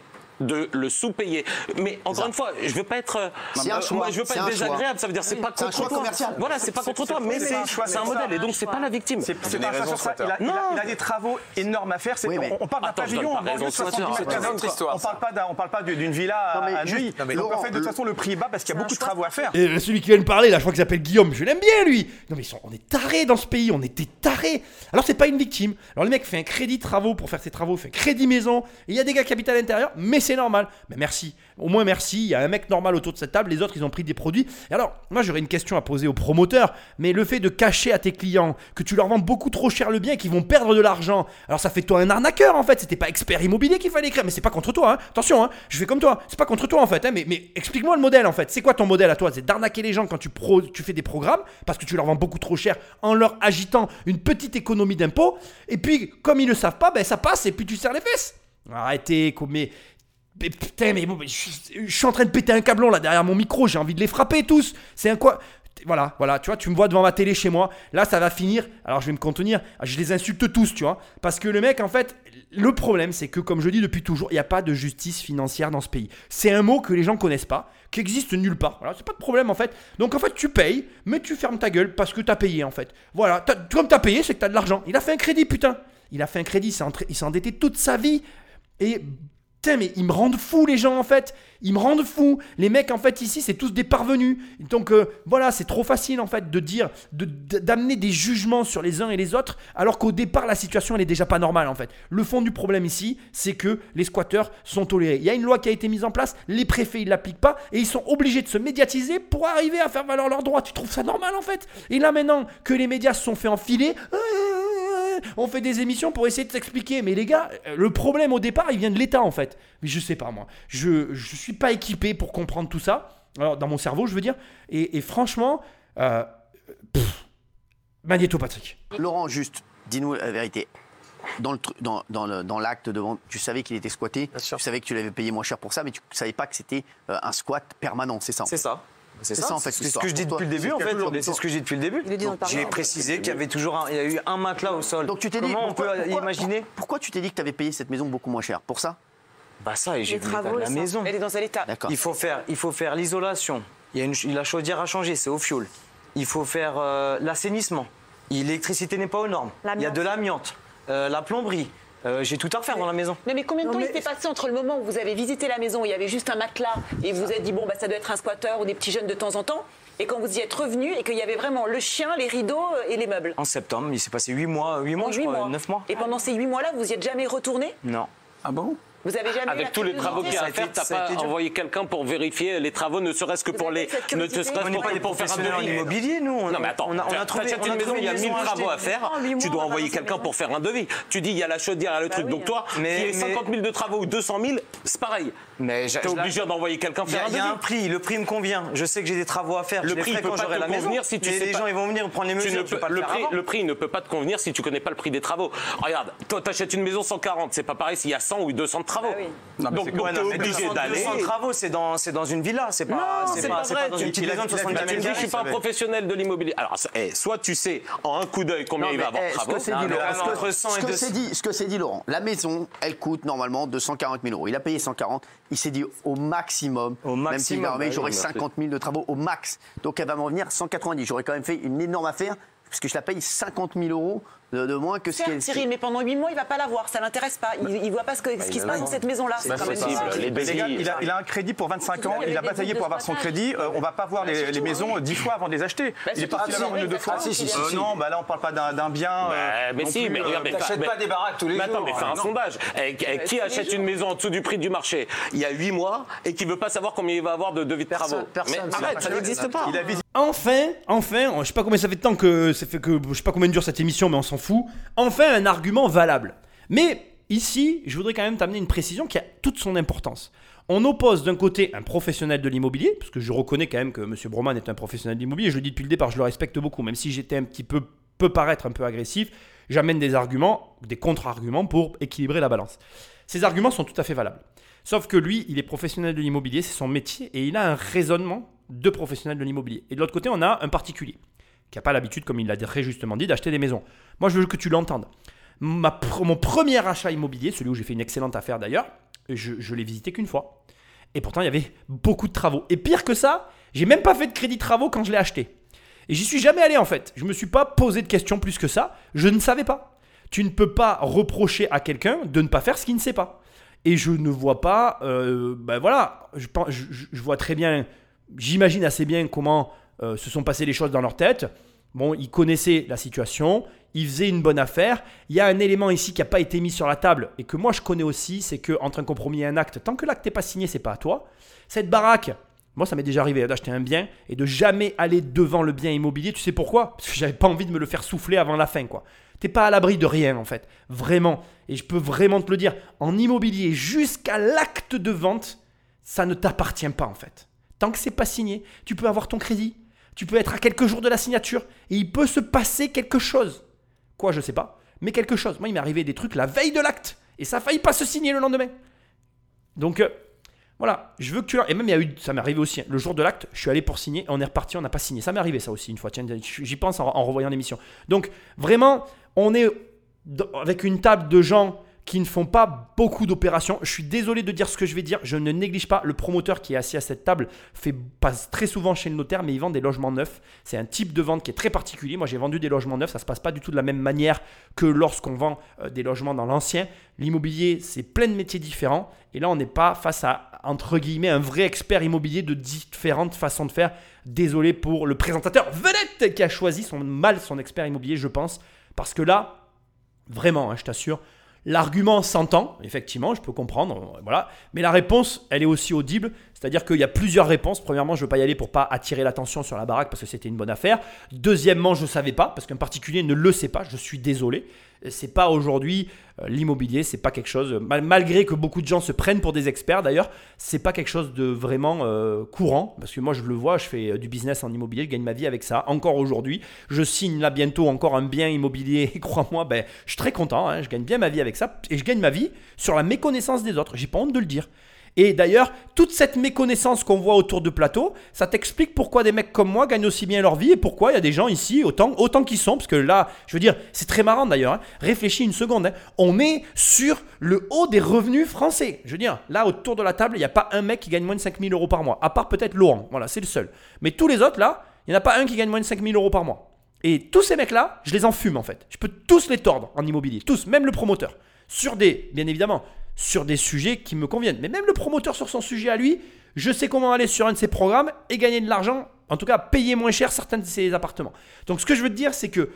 de le sous-payer. Mais encore une fois, je veux pas être, euh, euh, moi, je veux pas être désagréable. Ça veut dire c'est pas contre toi. commercial. Voilà, c'est pas contre toi, mais c'est c'est un modèle ça, et donc c'est pas la victime. C'est pas un raison, choix, il a, il, a, Non. il a des travaux énormes à faire. On, parle d'un pavillon, donne en pas banlieue, raison de 70 Squatter, mètres c'est carrés. une autre histoire, On parle pas d'un- on parle pas d'une villa Non, mais à juste- Neuilly. Donc en fait, de toute le- façon, le prix est bas parce qu'il y a beaucoup de travaux à faire. Et celui qui vient de parler, là, je crois qu'il s'appelle Guillaume, je l'aime bien lui. Non mais on est tarés dans ce pays, on était tarés. Alors c'est pas une victime. Alors le mec fait un crédit travaux pour faire ses travaux, fait un crédit maison. Il y a des gars qui habitent à l'intérieur, mais c'est normal. Mais merci, au moins merci. Il y a un mec normal autour de cette table, les autres ils ont pris des produits. Et alors, moi j'aurais une question à poser aux promoteurs, mais le fait de cacher à tes clients que tu leur vends beaucoup trop cher le bien et qu'ils vont perdre de l'argent, alors ça fait toi un arnaqueur en fait. C'était pas expert immobilier qu'il fallait écrire, mais c'est pas contre toi. hein. Attention, hein. je fais comme toi. C'est pas contre toi en fait. hein, mais mais explique-moi le modèle en fait. C'est quoi ton modèle à toi? C'est d'arnaquer les gens quand tu, fais des programmes parce que tu leur vends beaucoup trop cher en leur agitant une petite économie d'impôt. Et puis, comme ils le savent pas, ben ça passe et puis tu serres les fesses. Arrêtez, mais. Mais putain, mais bon, je, suis- en train de péter un câblon là derrière mon micro, j'ai envie de les frapper tous. C'est un quoi? Voilà, voilà, tu vois, tu me vois devant ma télé chez moi. Là, ça va finir. Alors, je vais me contenir. Je les insulte tous, tu vois. Parce que le mec, en fait, le problème, c'est que, comme je dis depuis toujours, il n'y a pas de justice financière dans ce pays. C'est un mot que les gens connaissent pas, qui existe nulle part. Voilà, c'est pas de problème, en fait. Donc, en fait, tu payes, mais tu fermes ta gueule parce que tu as payé, en fait. Voilà, t'as- comme tu as payé, c'est que tu as de l'argent. Il a fait un crédit, putain. Il a fait un crédit, il s'est endetté toute sa vie. Et putain, mais ils me rendent fou, les gens, en fait. Ils me rendent fou. Les mecs, en fait, ici, c'est tous des parvenus. Donc, euh, voilà, c'est trop facile, en fait, de dire, d'amener des jugements sur les uns et les autres, alors qu'au départ, la situation, elle est déjà pas normale, en fait. Le fond du problème ici, c'est que les squatteurs sont tolérés. Il y a une loi qui a été mise en place, les préfets, ils l'appliquent pas, et ils sont obligés de se médiatiser pour arriver à faire valoir leurs droits. Tu trouves ça normal, en fait? Et là, maintenant que les médias se sont fait enfiler, euh, on fait des émissions pour essayer de t'expliquer. Mais les gars, euh, le problème au départ, il vient de l'État en fait. Mais je sais pas moi. Je, je suis pas équipé pour comprendre tout ça. Alors, dans mon cerveau, je veux dire. Et, et franchement, euh, pff, Magnéto Patrick. Laurent, juste, dis-nous la vérité. Dans le dans, dans le- dans l'acte de vente, tu savais qu'il était squatté, tu savais que tu l'avais payé moins cher pour ça, mais tu savais pas que c'était euh, un squat permanent, c'est ça C'est ça. C'est ça, ça, en fait, C'est ce que je dis depuis le début, en c'est fait. C'est ce que je dis depuis le début. J'ai précisé qu'il y avait toujours un, il y a eu un matelas au sol. Donc tu t'es dit, Comment on pourquoi, peut pourquoi- imaginer pourquoi tu t'es dit que tu avais payé cette maison beaucoup moins cher? Pour ça? Bah ça, et j'ai Les vu travaux, de la ça. maison. Elle est dans quel état. Il faut faire, il faut faire l'isolation. Il y a une, la chaudière à changer, c'est au fioul. Il faut faire euh, l'assainissement. L'électricité n'est pas aux normes. Il y a de l'amiante, euh, la plomberie. Euh, j'ai tout à refaire dans la maison. Non mais combien de Non, temps mais- il s'est passé entre le moment où vous avez visité la maison, où il y avait juste un matelas, et vous vous êtes dit bon bah ça doit être un squatteur ou des petits jeunes de temps en temps, et quand vous y êtes revenu et qu'il y avait vraiment le chien, les rideaux euh, et les meubles? En septembre, il s'est passé 8 mois, 8 mois, En je huit crois, mois. 9 mois. Et pendant ces huit mois-là, vous y êtes jamais retourné? Non. Ah bon? Vous avez jamais Avec tous les travaux qu'il y a faire, t'as pas envoyé quelqu'un pour vérifier les travaux, ne serait-ce que pour les, ne serait-ce que pour faire un professionnels en devis. immobilier, nous. On, Non mais attends, on a, trouvé, une maison, il y a 1000 maison travaux à faire, tu dois envoyer quelqu'un pour faire un devis. Tu dis il y a la chaudière, il y a le truc, oui, donc hein. toi, Mais- qui est mais- 50 000 de travaux ou 200 000, c'est pareil. Mais T'es obligé d'envoyer quelqu'un faire un il y a un devis. prix, le prix me convient. Je sais que j'ai des travaux à faire. Le prix peut quand pas j'aurai te la maison. convenir si tu sais les pas- gens ils vont venir prendre les Tu mesures. ne tu peux peux- pas le, prix, avant. le prix ne peut pas te convenir si tu connais pas le prix des travaux. Regarde, toi t'achètes une maison 140, c'est pas pareil s'il y a 100 ou 200 de travaux. Bah oui. Non, mais Donc, non, mais obligé 200, d'aller. 200 travaux, c'est dans, c'est dans une villa, c'est pas, Non, c'est pas c'est vrai. dans Tu- une petite maison de il a- 70 il a- Tu me dis, mètres je suis pas un professionnel de l'immobilier. Alors, eh, soit tu sais en un coup d'œil combien Non, il va avoir de ce travaux. que c'est Non, dit, mais Laurent, là, ce que- entre 100 et ce que 200. c'est dit, ce que c'est dit Laurent, la maison, elle coûte normalement 240 000 euros. Il a payé 140. Il s'est dit au maximum, Au même s'il maximum, remettre, bah j'aurai oui, 50 000 de travaux au max. Donc elle va m'en venir 190. J'aurais quand même fait une énorme affaire puisque je la paye 50 000 euros de, de moins que ce Certes, qu'elle. Cyril, mais pendant 8 mois, il va pas l'avoir, ça l'intéresse pas. Il, il voit pas ce, que- ce qui se passe dans cette maison-là. Devis, il a, il a un crédit pour 25 ans, Il a bataillé pour avoir son crédit. euh, on va pas voir les, les maisons 10 fois avant de les acheter. il est parti l'avoir une ou deux fois. si, Euh, non, bah là on parle pas d'un bien. euh, Bah, mais si, mais euh, regarde, mais- pas des baraques tous les jours. attends, mais fais hein, un sondage. Eh, eh, qui achète une maison en dessous du prix du marché il y a 8 mois et qui veut pas savoir combien il va avoir de devis de Personne- travaux personne Mais sait. arrête, ça n'existe pas. Enfin, enfin, je sais pas combien ça fait de temps que ça fait que je sais pas combien dure cette émission, mais on s'en Enfin, un argument valable. Mais ici, je voudrais quand même t'amener une précision qui a toute son importance. On oppose d'un côté un professionnel de l'immobilier, parce que je reconnais quand même que M. Broman est un professionnel de l'immobilier, je le dis depuis le départ, je le respecte beaucoup, même si j'étais un petit peu, peut paraître un peu agressif, j'amène des arguments, des contre-arguments pour équilibrer la balance. Ces arguments sont tout à fait valables. Sauf que lui, il est professionnel de l'immobilier, c'est son métier, et il a un raisonnement de professionnel de l'immobilier. Et de l'autre côté, on a un particulier, qui n'a pas l'habitude, comme il l'a très justement dit, d'acheter des maisons. Moi, je veux que tu l'entendes. Mon premier achat immobilier, celui où j'ai fait une excellente affaire d'ailleurs, je, je l'ai visité qu'une fois. Et pourtant, il y avait beaucoup de travaux. Et pire que ça, j'ai même pas fait de crédit travaux quand je l'ai acheté. Et j'y suis jamais allé en fait. Je me suis pas posé de questions plus que ça. Je ne savais pas. Tu ne peux pas reprocher à quelqu'un de ne pas faire ce qu'il ne sait pas. Et je ne vois pas. euh, ben voilà, je vois très bien. J'imagine assez bien comment euh, se sont passées les choses dans leur tête. Bon, ils connaissaient la situation, ils faisaient une bonne affaire. Il y a un élément ici qui n'a pas été mis sur la table et que moi je connais aussi, c'est que entre un compromis et un acte, tant que l'acte n'est pas signé, c'est pas à toi. Cette baraque, moi ça m'est déjà arrivé d'acheter un bien et de jamais aller devant le bien immobilier. Tu sais pourquoi? Parce que j'avais pas envie de me le faire souffler avant la fin, quoi. T'es pas à l'abri de rien en fait, vraiment. Et je peux vraiment te le dire, en immobilier jusqu'à l'acte de vente, ça ne t'appartient pas en fait. Tant que c'est pas signé, tu peux avoir ton crédit, tu peux être à quelques jours de la signature et il peut se passer quelque chose. Quoi, je sais pas, mais quelque chose. Moi, il m'est arrivé des trucs la veille de l'acte et ça a failli pas se signer le lendemain. Donc euh, voilà, je veux que tu et même il y a eu ça m'est arrivé aussi hein. le jour de l'acte, je suis allé pour signer, on est reparti, on n'a pas signé. Ça m'est arrivé ça aussi une fois. Tiens, j'y pense en, en revoyant l'émission. Donc vraiment, on est avec une table de gens qui ne font pas beaucoup d'opérations. Je suis désolé de dire ce que je vais dire. Je ne néglige pas le promoteur qui est assis à cette table fait passe très souvent chez le notaire, mais il vend des logements neufs. C'est un type de vente qui est très particulier. Moi, j'ai vendu des logements neufs. Ça se passe pas du tout de la même manière que lorsqu'on vend euh, des logements dans l'ancien. L'immobilier, c'est plein de métiers différents. Et là, on n'est pas face à entre guillemets un vrai expert immobilier de différentes façons de faire. Désolé pour le présentateur vedette qui a choisi son mal son expert immobilier, je pense, parce que là, Vraiment, hein, je t'assure. L'argument s'entend, effectivement, je peux comprendre, voilà. Mais la réponse, elle est aussi audible. C'est-à-dire qu'il y a plusieurs réponses. Premièrement, je ne veux pas y aller pour pas attirer l'attention sur la baraque parce que c'était une bonne affaire. Deuxièmement, je ne savais pas parce qu'un particulier ne le sait pas. Je suis désolé. C'est pas aujourd'hui euh, l'immobilier, c'est pas quelque chose. mal- malgré que beaucoup de gens se prennent pour des experts, d'ailleurs, c'est pas quelque chose de vraiment euh, courant parce que moi je le vois, je fais euh, du business en immobilier, je gagne ma vie avec ça. Encore aujourd'hui, je signe là bientôt encore un bien immobilier. Crois-moi, ben, je suis très content. hein, je gagne bien ma vie avec ça et je gagne ma vie sur la méconnaissance des autres. J'ai pas honte de le dire. Et d'ailleurs, toute cette méconnaissance qu'on voit autour de plateau, ça t'explique pourquoi des mecs comme moi gagnent aussi bien leur vie et pourquoi il y a des gens ici, autant, autant qu'ils sont, parce que là, je veux dire, c'est très marrant d'ailleurs, hein. réfléchis une seconde, hein. on est sur le haut des revenus français. Je veux dire, là, autour de la table, il n'y a pas un mec qui gagne moins de 5000 euros par mois, à part peut-être Laurent, voilà, c'est le seul. Mais tous les autres, là, il n'y en a pas un qui gagne moins de 5000 euros par mois. Et tous ces mecs-là, je les enfume en fait. Je peux tous les tordre en immobilier, tous, même le promoteur. Sur des, bien évidemment, sur des sujets qui me conviennent. Mais même le promoteur sur son sujet à lui, je sais comment aller sur un de ses programmes et gagner de l'argent, en tout cas payer moins cher certains de ses appartements. Donc ce que je veux te dire, c'est que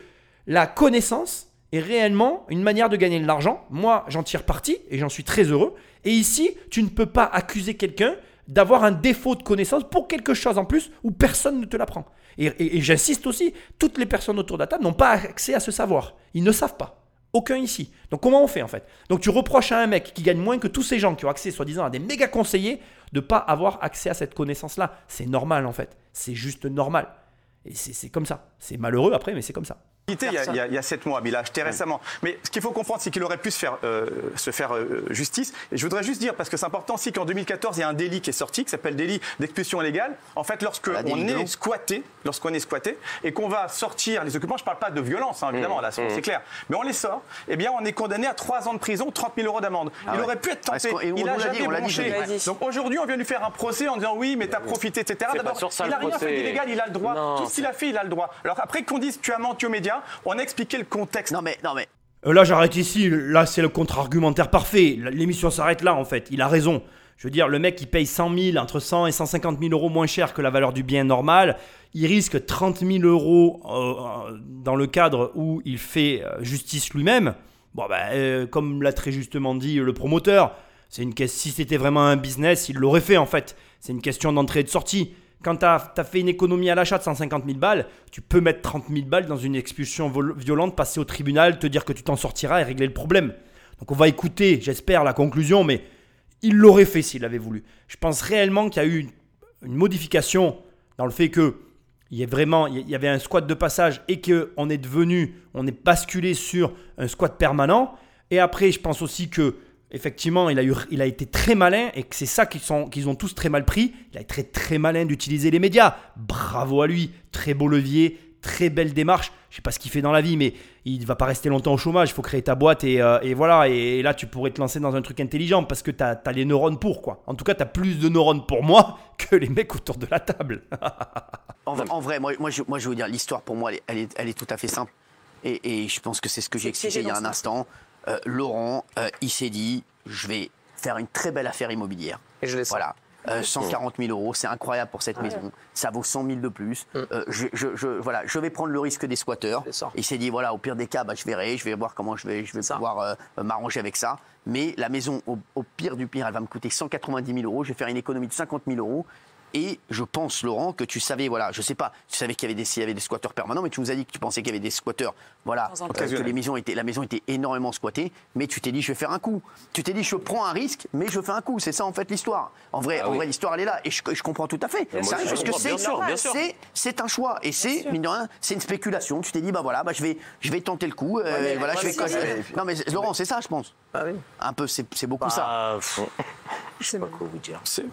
la connaissance est réellement une manière de gagner de l'argent. Moi, j'en tire parti et j'en suis très heureux. Et ici, tu ne peux pas accuser quelqu'un d'avoir un défaut de connaissance pour quelque chose en plus où personne ne te l'apprend. Et, et- j'insiste aussi, toutes les personnes autour de la table n'ont pas accès à ce savoir. Ils ne savent pas. Aucun ici. Donc comment on fait en fait? Donc tu reproches à un mec qui gagne moins que tous ces gens qui ont accès soi-disant à des méga conseillers de pas avoir accès à cette connaissance-là. C'est normal en fait. C'est juste normal. Et c'est comme ça. C'est malheureux après, mais c'est comme ça. Il y, a, il, y a, il y a sept mois, mais il a acheté récemment. Mais ce qu'il faut comprendre, c'est qu'il aurait pu se faire, euh, se faire euh, justice. Et je voudrais juste dire, parce que c'est important aussi qu'en 2014, il y a un délit qui est sorti, qui s'appelle délit d'expulsion illégale. En fait, lorsque Ah, délit on de est squatté, lorsqu'on est squatté, et qu'on va sortir les occupants, je ne parle pas de violence, hein, évidemment, là, c'est clair, mais on les sort, eh bien, on est condamné à 3 ans de prison, 30 000 euros d'amende. il ouais. aurait pu être tenté. on il a jamais dit, bronché. dit. Donc aujourd'hui, on vient lui faire un procès en disant oui, mais t'as profité, etc. D'abord, il le a rien fait d'illégal, il a le droit. Tout ce qu'il a fait, il a le droit. Alors après qu'on dise tu as menti aux médias, on a expliqué le contexte. Non mais, non mais, Euh, Là, j'arrête ici. Là, c'est le contre-argumentaire parfait. L'émission s'arrête là, en fait. Il a raison. Je veux dire, le mec, il paye 100 000, entre 100 et 150 000 euros moins cher que la valeur du bien normal. Il risque 30 000 euros euh, dans le cadre où il fait euh, justice lui-même. Bon, ben, euh, comme l'a très justement dit le promoteur, c'est une si c'était vraiment un business, il l'aurait fait, en fait. C'est une question d'entrée et de sortie. Quand tu as, fait une économie à l'achat de 150 000 balles, tu peux mettre 30 000 balles dans une expulsion violente, passer au tribunal, te dire que tu t'en sortiras et régler le problème. Donc on va écouter, j'espère, la conclusion, mais il l'aurait fait s'il avait voulu. Je pense réellement qu'il y a eu une, modification dans le fait que il y, vraiment, avait un squat de passage et qu'on est devenu, on est basculé sur un squat permanent. Et après, je pense aussi que effectivement, il a, eu, il a été très malin et que c'est ça qu'ils sont- qu'ils ont tous très mal pris. Il a été très, très malin d'utiliser les médias. Bravo à lui, très beau levier, très belle démarche. Je sais pas ce qu'il fait dans la vie, mais il va pas rester longtemps au chômage. Il faut créer ta boîte et, euh, et voilà. Et, là, tu pourrais te lancer dans un truc intelligent parce que tu as, les neurones pour quoi. En tout cas, tu as plus de neurones pour moi que les mecs autour de la table. en, vrai- en vrai, moi, moi, je, moi, je veux dire, l'histoire pour moi, elle est, elle est, elle est tout à fait simple. Et, et je pense que c'est ce que j'ai expliqué il y a un instant. Euh, Laurent, euh, il s'est dit, je vais faire une très belle affaire immobilière. Et je l'ai Voilà. Euh, 140 000 euros, c'est incroyable pour cette maison. Ça vaut 100 000 de plus. Euh, je, je- je- voilà, je vais prendre le risque des squatteurs. Il s'est dit, voilà, au pire des cas, bah, je verrai, je vais voir comment je vais, je vais pouvoir euh, m'arranger avec ça. Mais la maison, au, au pire du pire, elle va me coûter 190 000 euros. Je vais faire une économie de 50 000 euros. Et je pense, Laurent, que tu savais, voilà, je sais pas, tu savais qu'il y avait des, y avait des squatteurs permanents, mais tu nous as dit que tu pensais qu'il y avait des squatteurs, voilà, en euh, que les maisons étaient, la maison était énormément squattée, mais tu t'es dit, je vais faire un coup. Tu t'es dit, je prends un risque, mais je fais un coup. C'est ça, en fait, l'histoire. En vrai, en vrai l'histoire, elle est là. Et je, je comprends tout à fait. moi, Ça, je parce que comprends, c'est, un choix. Et c'est, mine de rien, c'est une spéculation. Tu t'es dit, bah voilà, bah, je, vais, je vais tenter le coup. euh, voilà, je vais. Non, mais Laurent, c'est ça, je pense. Ah oui. Un peu, c'est, c'est beaucoup ça. Ah, pff, C'est-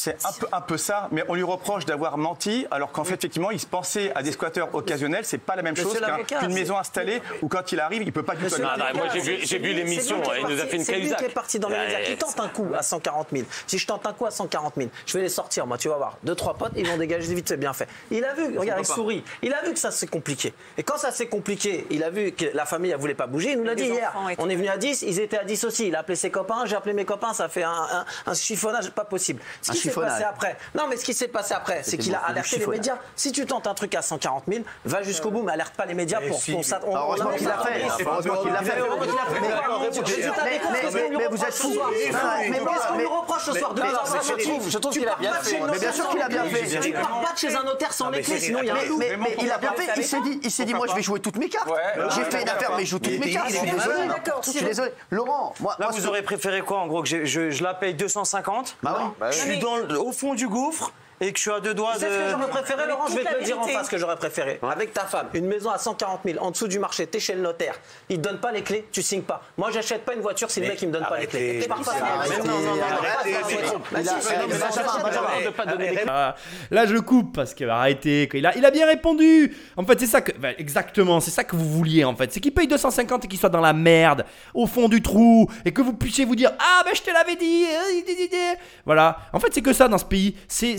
C'est un peu, un peu ça, mais on lui reproche d'avoir menti, alors qu'en fait, effectivement, il se pensait à des squatteurs occasionnels. C'est pas la même chose qu'une c'est- maison installée où quand il arrive, il peut pas du tout. Moi, j'ai vu- c'est l'émission, c'est il nous a fait une C'est lui qui est parti dans les médias. Qui Ouais, tente un coup à 140 000 Si je tente un coup à 140 000, je vais les sortir, moi, tu vas voir. Deux, trois potes, ils vont dégager vite, c'est bien fait. Il a vu, regarde, il sourit. Il a vu que ça c'est compliqué. Et quand ça s'est compliqué, il a vu que la famille, elle voulait pas bouger. Il nous l'a dit hier. On est venu à 10, ils étaient à 10 aussi. Il a appelé ses copains, j'ai appelé mes copains, ça fait un, un- chiffonnage pas possible. Ce qui s'est passé après. Non, mais ce qui s'est passé après, c'est qu'il a de alerté les médias. Si tu tentes un truc à 140 000, va jusqu'au bout, mais alerte pas les médias pour qu'on s'attende. Heureusement qu'il l'a fait. Heureusement qu'il l'a fait. Mais- vous êtes fous. mais- qu'est-ce qu'on lui reproche ce soir de je trouve- je Tu trouve qu'il a bien fait. Mais bien sûr qu'il a bien fait. Tu pars pas chez un notaire sans les clés, sinon il y a un Mais, loup. mais- mais il a bien fait. Il s'est dit, il s'est dit, moi je vais jouer toutes mes cartes. J'ai fait une affaire, mais je joue toutes mes cartes. Je suis désolé. Je suis désolé. Laurent, moi, Là, vous aurez préféré quoi en gros que je, la paye 250 Bah oui. Je suis dans le- au fond du gouffre et que je suis à deux doigts Tu sais ce que de. j'aurais préféré, Laurent? Je vais te le dire en face ce que j'aurais préféré. Avec ta femme, une maison à 140 000 en dessous du marché, t'es chez le notaire. Il te donne pas les clés, tu signes pas. Moi, j'achète pas une voiture si le mec il me donne pas les clés. De de là, je coupe parce que arrêtez. quoi. Il a, il a bien répondu. En fait, c'est ça que. bah, exactement, c'est ça que vous vouliez en fait. C'est qu'il paye 250 et qu'il soit dans la merde, au fond du trou, et que vous puissiez vous dire Ah, ben je te l'avais dit. euh, Voilà. En fait, c'est que ça dans ce pays. C'est.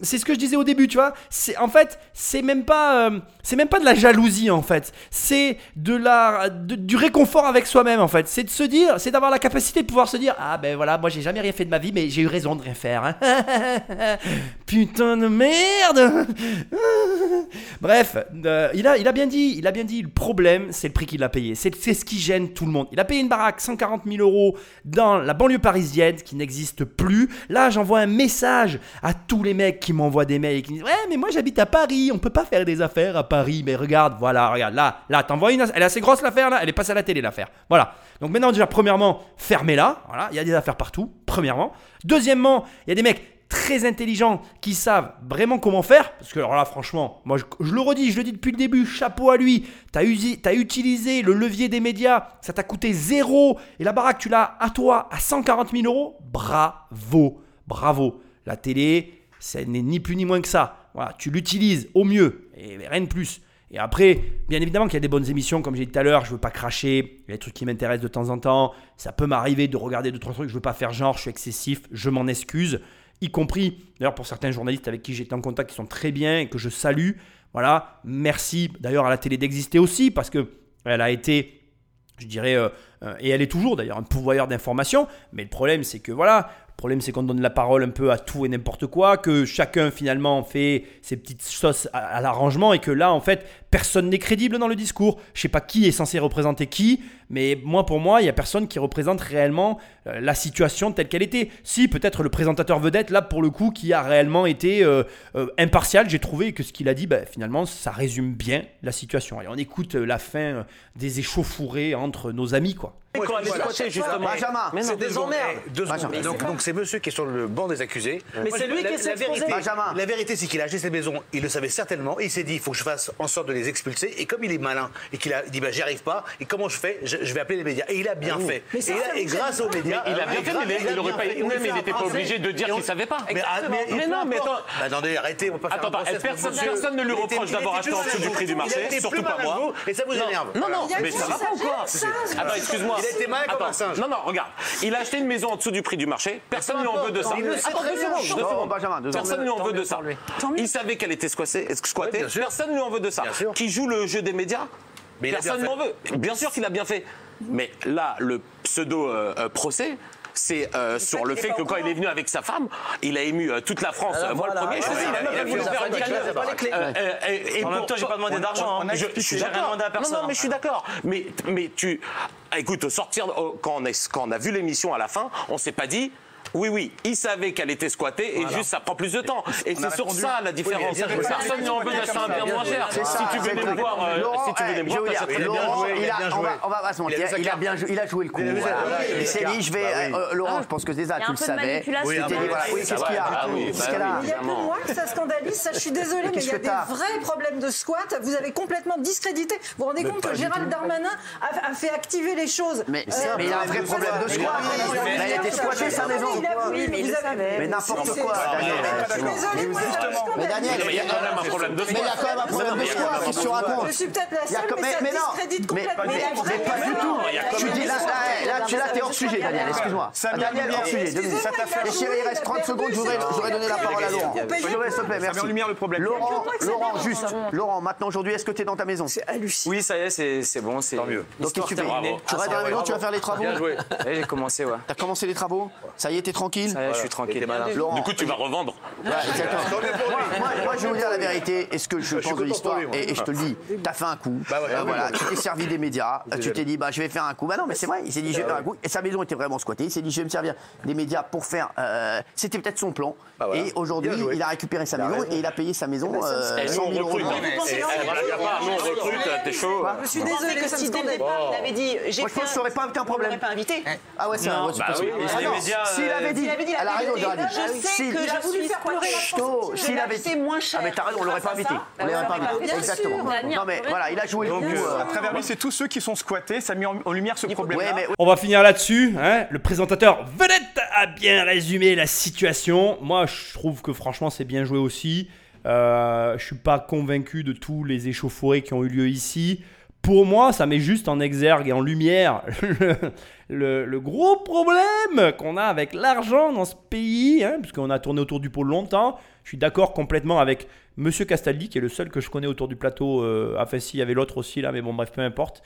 c'est ce que je disais au début, tu vois. En fait, c'est même pas, euh, c'est même pas de la jalousie en fait. C'est de la, du réconfort avec soi-même en fait. C'est de se dire, c'est d'avoir la capacité de pouvoir se dire, ah ben voilà, moi j'ai jamais rien fait de ma vie, mais j'ai eu raison de rien faire. hein. Putain de merde. Bref, euh, il a, il a bien dit, il a bien dit. Le problème, c'est le prix qu'il a payé. C'est, c'est ce qui gêne tout le monde. Il a payé une baraque 140 000 euros dans la banlieue parisienne qui n'existe plus. Là, j'envoie un message à tous les mecs qui m'envoient des mails et qui disent Ouais, mais moi j'habite à Paris, on peut pas faire des affaires à Paris. Mais regarde, voilà, regarde, là, là, t'envoies une. Elle est assez grosse l'affaire, là, elle est passée à la télé l'affaire. Voilà. Donc maintenant, déjà, premièrement, fermez-la. Voilà, il y a des affaires partout, premièrement. Deuxièmement, il y a des mecs très intelligents qui savent vraiment comment faire. Parce que alors là, franchement, moi je, le redis, je le dis depuis le début, chapeau à lui. Tu as, utilisé le levier des médias, ça t'a coûté zéro. Et la baraque, tu l'as à toi à 140 000 euros. Bravo, bravo. La télé, ce n'est ni plus ni moins que ça. Voilà, tu l'utilises au mieux et rien de plus. Et après, bien évidemment qu'il y a des bonnes émissions, comme j'ai dit tout à l'heure, je veux pas cracher, il y a des trucs qui m'intéressent de temps en temps, ça peut m'arriver de regarder deux, trois trucs, je veux pas faire genre, je suis excessif, je m'en excuse, y compris d'ailleurs pour certains journalistes avec qui j'étais en contact qui sont très bien et que je salue. Voilà, merci d'ailleurs à la télé d'exister aussi, parce que elle a été, je dirais, euh, euh, et elle est toujours d'ailleurs un pouvoir d'information, mais le problème c'est que voilà, problème, c'est qu'on donne la parole un peu à tout et n'importe quoi, que chacun finalement fait ses petites sauces à, l'arrangement et que là, en fait, personne n'est crédible dans le discours. Je sais pas qui est censé représenter qui, mais moi, pour moi, il y a personne qui représente réellement euh, la situation telle qu'elle était. Si, peut-être le présentateur vedette, là, pour le coup, qui a réellement été euh, euh, impartial, j'ai trouvé que ce qu'il a dit, ben, finalement, ça résume bien la situation. Allez, on écoute la fin des échauffourées entre nos amis, quoi. justement. Benjamin, c'est des emmerdes. Donc, donc c'est monsieur qui est sur le banc des accusés. Mais c'est lui qui est exposé. Benjamin. La vérité, c'est qu'il a acheté cette maison, il le savait certainement, et il s'est dit, il faut que je fasse en sorte de les expulser. Et comme il est malin et qu'il a dit, bah, j'y arrive pas, et comment je fais? Je, vais appeler les médias. Et il a bien fait. Et, grâce aux médias. il a bien fait, mais il n'aurait pas. il n'était pas obligé de dire qu'il savait pas. Mais non, mais attends. Attendez, arrêtez, on va pas faire Attends, personne ne lui reproche d'avoir acheté en dessous du prix du marché, surtout pas moi. Et ça vous énerve. Non, non, mais ça va pas ou quoi? Attends, excuse-moi. Il a été malin comme un singe. Non, non, regarde. Il a acheté une maison en dessous du prix du marché. Personne ne lui en veut de ça. Attends, deux secondes. Personne ne lui en veut de ça. Il savait qu'elle était squattée. Personne ne lui en veut de ça. Qui joue le jeu des médias Personne n'en veut. Bien sûr qu'il a bien fait. Mais là, le pseudo-procès, c'est euh, sur le fait que quand il est venu avec sa femme, il a ému euh, toute la France. Euh, moi, le premier, je il a Et en même temps, j'ai pas demandé d'argent. Je suis d'accord. Non, non, mais je suis d'accord. Mais, mais tu. Écoute, sortir. Quand on, est, quand on a vu l'émission à la fin, on s'est pas dit. Oui, oui, il savait qu'elle était squattée et juste ça prend plus de temps. Et c'est sur ça la différence. Personne n'en veut d'acheter un bien moins cher. Si tu venais me voir, si tu venais me voir, joué. On va pas se mentir, il a bien il a joué le coup. Il s'est dit, je vais. Laurent, je pense que déjà tu le savais. Oui, qu'est-ce qu'il y a Il n'y a que moi que ça scandalise. Ça, je suis désolée, mais il y a des vrais problèmes de squat. Vous avez complètement discrédité. Vous vous rendez compte que Gérald Darmanin a fait activer les choses. Mais il y a un vrai problème de squat. Elle était squattée sa maison. Oui, mais il le savait. Mais n'importe quoi, Daniel. Mais Daniel, il y a quand même un problème de Mais il y a quand même un problème de squat, qu'est-ce que tu racontes Je suis peut-être la seule, mais ça discrédite complètement. Mais pas du tout. Tu dis là, là, tu là, t'es hors sujet, Daniel, excuse-moi. Daniel, hors sujet, deux minutes. Et chérie, il reste 30 secondes, j'aurais donné la parole à Laurent. S'il te plaît, merci. en lumière le problème. Laurent, Laurent, juste. Laurent, maintenant, aujourd'hui, est-ce que tu es dans ta maison? C'est hallucinant. Oui, ça y est, c'est bon. Tant mieux. Donc, qu'est-ce que tu fais? Tu restes dans la maison, tu vas faire les travaux Bien joué. J'ai commencé, ouais. T'as commencé les travaux Ça y est, t'es tranquille je suis tranquille. Du coup, tu vas revendre. Ouais, exactement. moi, je vais vous dire la vérité. Est-ce que je pense de l'histoire et, je te le dis, t'as fait un coup. Bah euh, voilà, tu t'es servi des médias. Tu t'es dit, bah, je vais faire un coup. Bah non, mais c'est vrai. Il s'est dit, je vais faire un coup. Et sa maison était vraiment squattée. Il s'est dit, je vais me servir des médias pour faire. Euh, c'était peut-être son plan. Bah et aujourd'hui, il a récupéré sa maison et il a payé sa maison 100 000 euros. Nous, on recrute, t'es chaud. Je suis désolée que si dès le départ, il avait dit, j'ai fait. Je pense que pas aucun problème. pas invité. Ah ouais, c'est possible. S'il avait dit, elle a raison, je sais que j'ai voulu faire pleurer la. S'il avait été moins cher. Ah mais t'as raison, on l'aurait pas invité. On l'aurait pas invité. Exactement. Non mais voilà, il a joué le coup. À travers lui, c'est tous ceux qui sont squattés, ça a mis en lumière ce problème. On va finir là-dessus. Hein. Le présentateur vedette a bien résumé la situation. Moi, je trouve que franchement, c'est bien joué aussi. Euh, je suis pas convaincu de tous les échauffourées qui ont eu lieu ici. Pour moi, ça met juste en exergue et en lumière le, gros problème qu'on a avec l'argent dans ce pays, hein, puisqu'on a tourné autour du pot longtemps. Je suis d'accord complètement avec Monsieur Castaldi, qui est le seul que je connais autour du plateau. Euh, enfin, si, y avait l'autre aussi là, mais bon, bref, peu importe.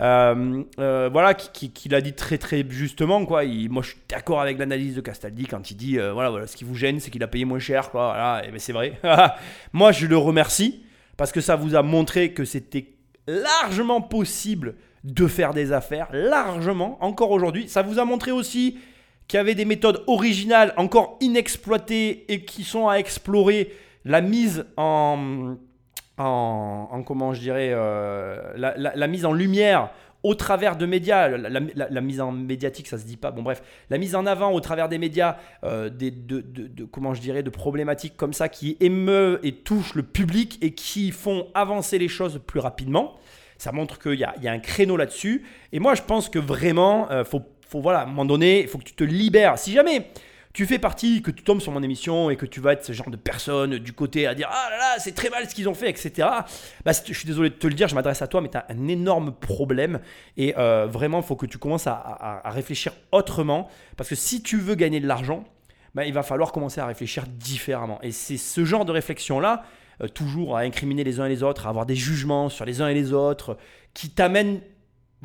Euh, euh, voilà, qui, l'a dit très très justement. Quoi. moi, je suis d'accord avec l'analyse de Castaldi quand il dit voilà, voilà, ce qui vous gêne, c'est qu'il a payé moins cher. Quoi. Voilà, et ben, c'est vrai. moi, je le remercie parce que ça vous a montré que c'était largement possible de faire des affaires, largement, encore aujourd'hui. Ça vous a montré aussi qu'il y avait des méthodes originales, encore inexploitées et qui sont à explorer. La mise en, en, comment je dirais, euh, la, mise en lumière au travers de médias, la, mise en médiatique, ça se dit pas, bon bref, la mise en avant au travers des médias, euh, des, de, comment je dirais, de problématiques comme ça qui émeuvent et touchent le public et qui font avancer les choses plus rapidement. Ça montre qu'il y y a un créneau là-dessus. Et moi, je pense que vraiment, euh, faut, faut, voilà, à un moment donné, il faut que tu te libères. Si jamais tu fais partie, que tu tombes sur mon émission et que tu vas être ce genre de personne du côté à dire Ah là là, c'est très mal ce qu'ils ont fait, etc. Bah, je suis désolé de te le dire, je m'adresse à toi, mais tu as un énorme problème. Et euh, vraiment, il faut que tu commences à, réfléchir autrement. Parce que si tu veux gagner de l'argent, bah, il va falloir commencer à réfléchir différemment. Et c'est ce genre de réflexion-là, euh, toujours à incriminer les uns et les autres, à avoir des jugements sur les uns et les autres, qui t'amènent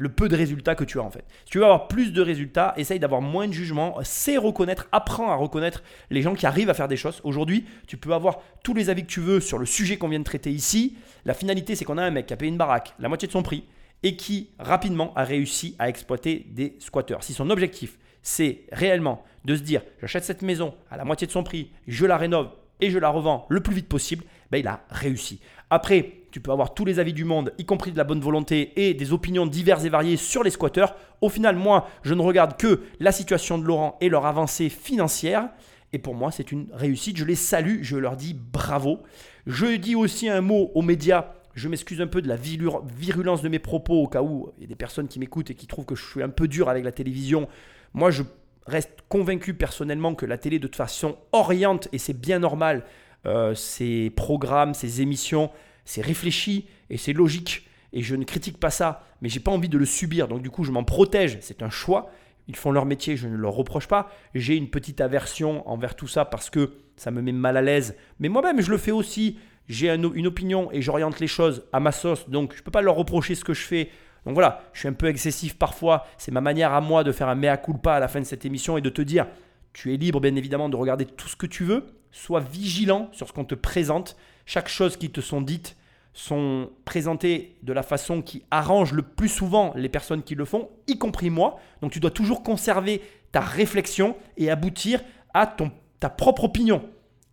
le peu de résultats que tu as en fait. Si tu veux avoir plus de résultats, essaye d'avoir moins de jugements, sais reconnaître, apprends à reconnaître les gens qui arrivent à faire des choses. Aujourd'hui, tu peux avoir tous les avis que tu veux sur le sujet qu'on vient de traiter ici. La finalité, c'est qu'on a un mec qui a payé une baraque, la moitié de son prix, et qui rapidement a réussi à exploiter des squatteurs. Si son objectif, c'est réellement de se dire, j'achète cette maison à la moitié de son prix, je la rénove et je la revends le plus vite possible, ben, il a réussi. Après, tu peux avoir tous les avis du monde, y compris de la bonne volonté et des opinions diverses et variées sur les squatteurs. Au final, moi, je ne regarde que la situation de Laurent et leur avancée financière. Et pour moi, c'est une réussite. Je les salue, je leur dis bravo. Je dis aussi un mot aux médias. Je m'excuse un peu de la virulence de mes propos au cas où il y a des personnes qui m'écoutent et qui trouvent que je suis un peu dur avec la télévision. Moi, je reste convaincu personnellement que la télé, de toute façon, oriente, et c'est bien normal, euh, ses programmes, ses émissions, c'est réfléchi et c'est logique. Et je ne critique pas ça, mais j'ai pas envie de le subir. Donc du coup, je m'en protège. C'est un choix. Ils font leur métier, je ne leur reproche pas. J'ai une petite aversion envers tout ça parce que ça me met mal à l'aise. Mais moi-même, je le fais aussi. J'ai un- une opinion et j'oriente les choses à ma sauce. Donc je ne peux pas leur reprocher ce que je fais. Donc voilà, je suis un peu excessif parfois. C'est ma manière à moi de faire un mea culpa à la fin de cette émission et de te dire, tu es libre bien évidemment de regarder tout ce que tu veux. Sois vigilant sur ce qu'on te présente. Chaque chose qui te sont dites sont présentées de la façon qui arrange le plus souvent les personnes qui le font, y compris moi. Donc tu dois toujours conserver ta réflexion et aboutir à ton, ta propre opinion.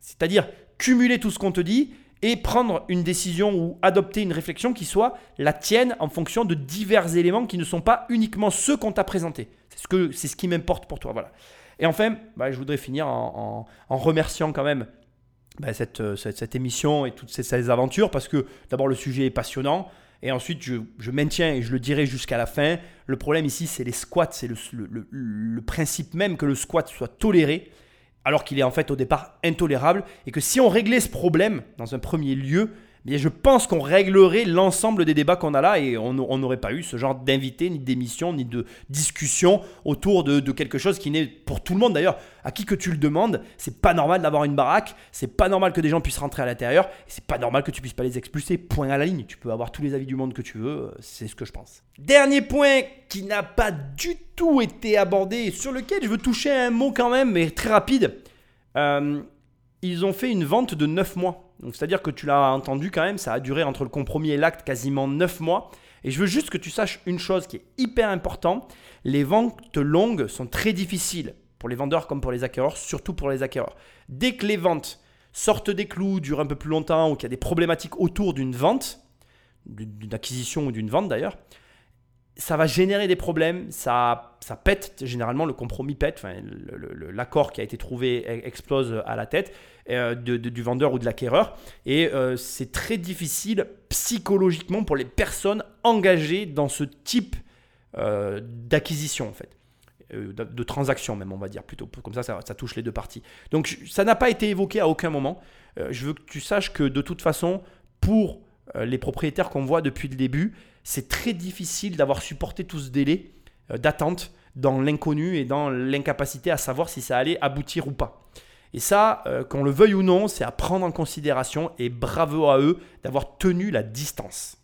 C'est-à-dire cumuler tout ce qu'on te dit et prendre une décision ou adopter une réflexion qui soit la tienne en fonction de divers éléments qui ne sont pas uniquement ceux qu'on t'a présentés. C'est ce, c'est ce qui m'importe pour toi. Voilà. Et enfin, bah, je voudrais finir en, remerciant quand même bah, cette, euh, cette, cette émission et toutes ces, aventures parce que d'abord le sujet est passionnant et ensuite je, je maintiens et je le dirai jusqu'à la fin. Le problème ici c'est les squats, c'est le- le principe même que le squat soit toléré alors qu'il est en fait au départ intolérable et que si on réglait ce problème dans un premier lieu, je pense qu'on réglerait l'ensemble des débats qu'on a là et on n'aurait pas eu ce genre d'invité, ni d'émission, ni de discussion autour de, quelque chose qui n'est pour tout le monde d'ailleurs. À qui que tu le demandes, c'est pas normal d'avoir une baraque, c'est pas normal que des gens puissent rentrer à l'intérieur, c'est pas normal que tu puisses pas les expulser. Point à la ligne. Tu peux avoir tous les avis du monde que tu veux, euh, c'est ce que je pense. Dernier point qui n'a pas du tout été abordé sur lequel je veux toucher un mot quand même, mais très rapide. Euh, ils ont fait une vente de 9 mois. Donc c'est-à-dire que tu l'as entendu quand même, ça a duré entre le compromis et l'acte quasiment 9 mois. Et je veux juste que tu saches une chose qui est hyper importante. Les ventes longues sont très difficiles pour les vendeurs comme pour les acquéreurs, surtout pour les acquéreurs. Dès que les ventes sortent des clous, durent un peu plus longtemps ou qu'il y a des problématiques autour d'une vente, d'une acquisition ou d'une vente d'ailleurs, ça va générer des problèmes, ça, ça pète, généralement le compromis pète, l'accord qui a été trouvé e- explose à la tête euh, de- du vendeur ou de l'acquéreur. Et euh, c'est très difficile psychologiquement pour les personnes engagées dans ce type euh, d'acquisition en fait. De, transaction même on va dire plutôt comme ça, ça touche les deux parties donc ça n'a pas été évoqué à aucun moment je veux que tu saches que de toute façon pour les propriétaires qu'on voit depuis le début c'est très difficile d'avoir supporté tout ce délai euh, d'attente dans l'inconnu et dans l'incapacité à savoir si ça allait aboutir ou pas et ça, euh, qu'on le veuille ou non, c'est à prendre en considération et bravo à eux d'avoir tenu la distance.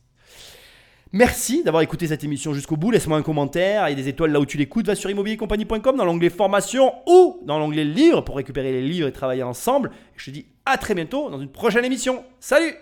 Merci d'avoir écouté cette émission jusqu'au bout. Laisse-moi un commentaire et des étoiles là où tu l'écoutes. Va sur immobiliercompagnie.com dans l'onglet formation ou dans l'onglet livres pour récupérer les livres et travailler ensemble. Je te dis à très bientôt dans une prochaine émission. Salut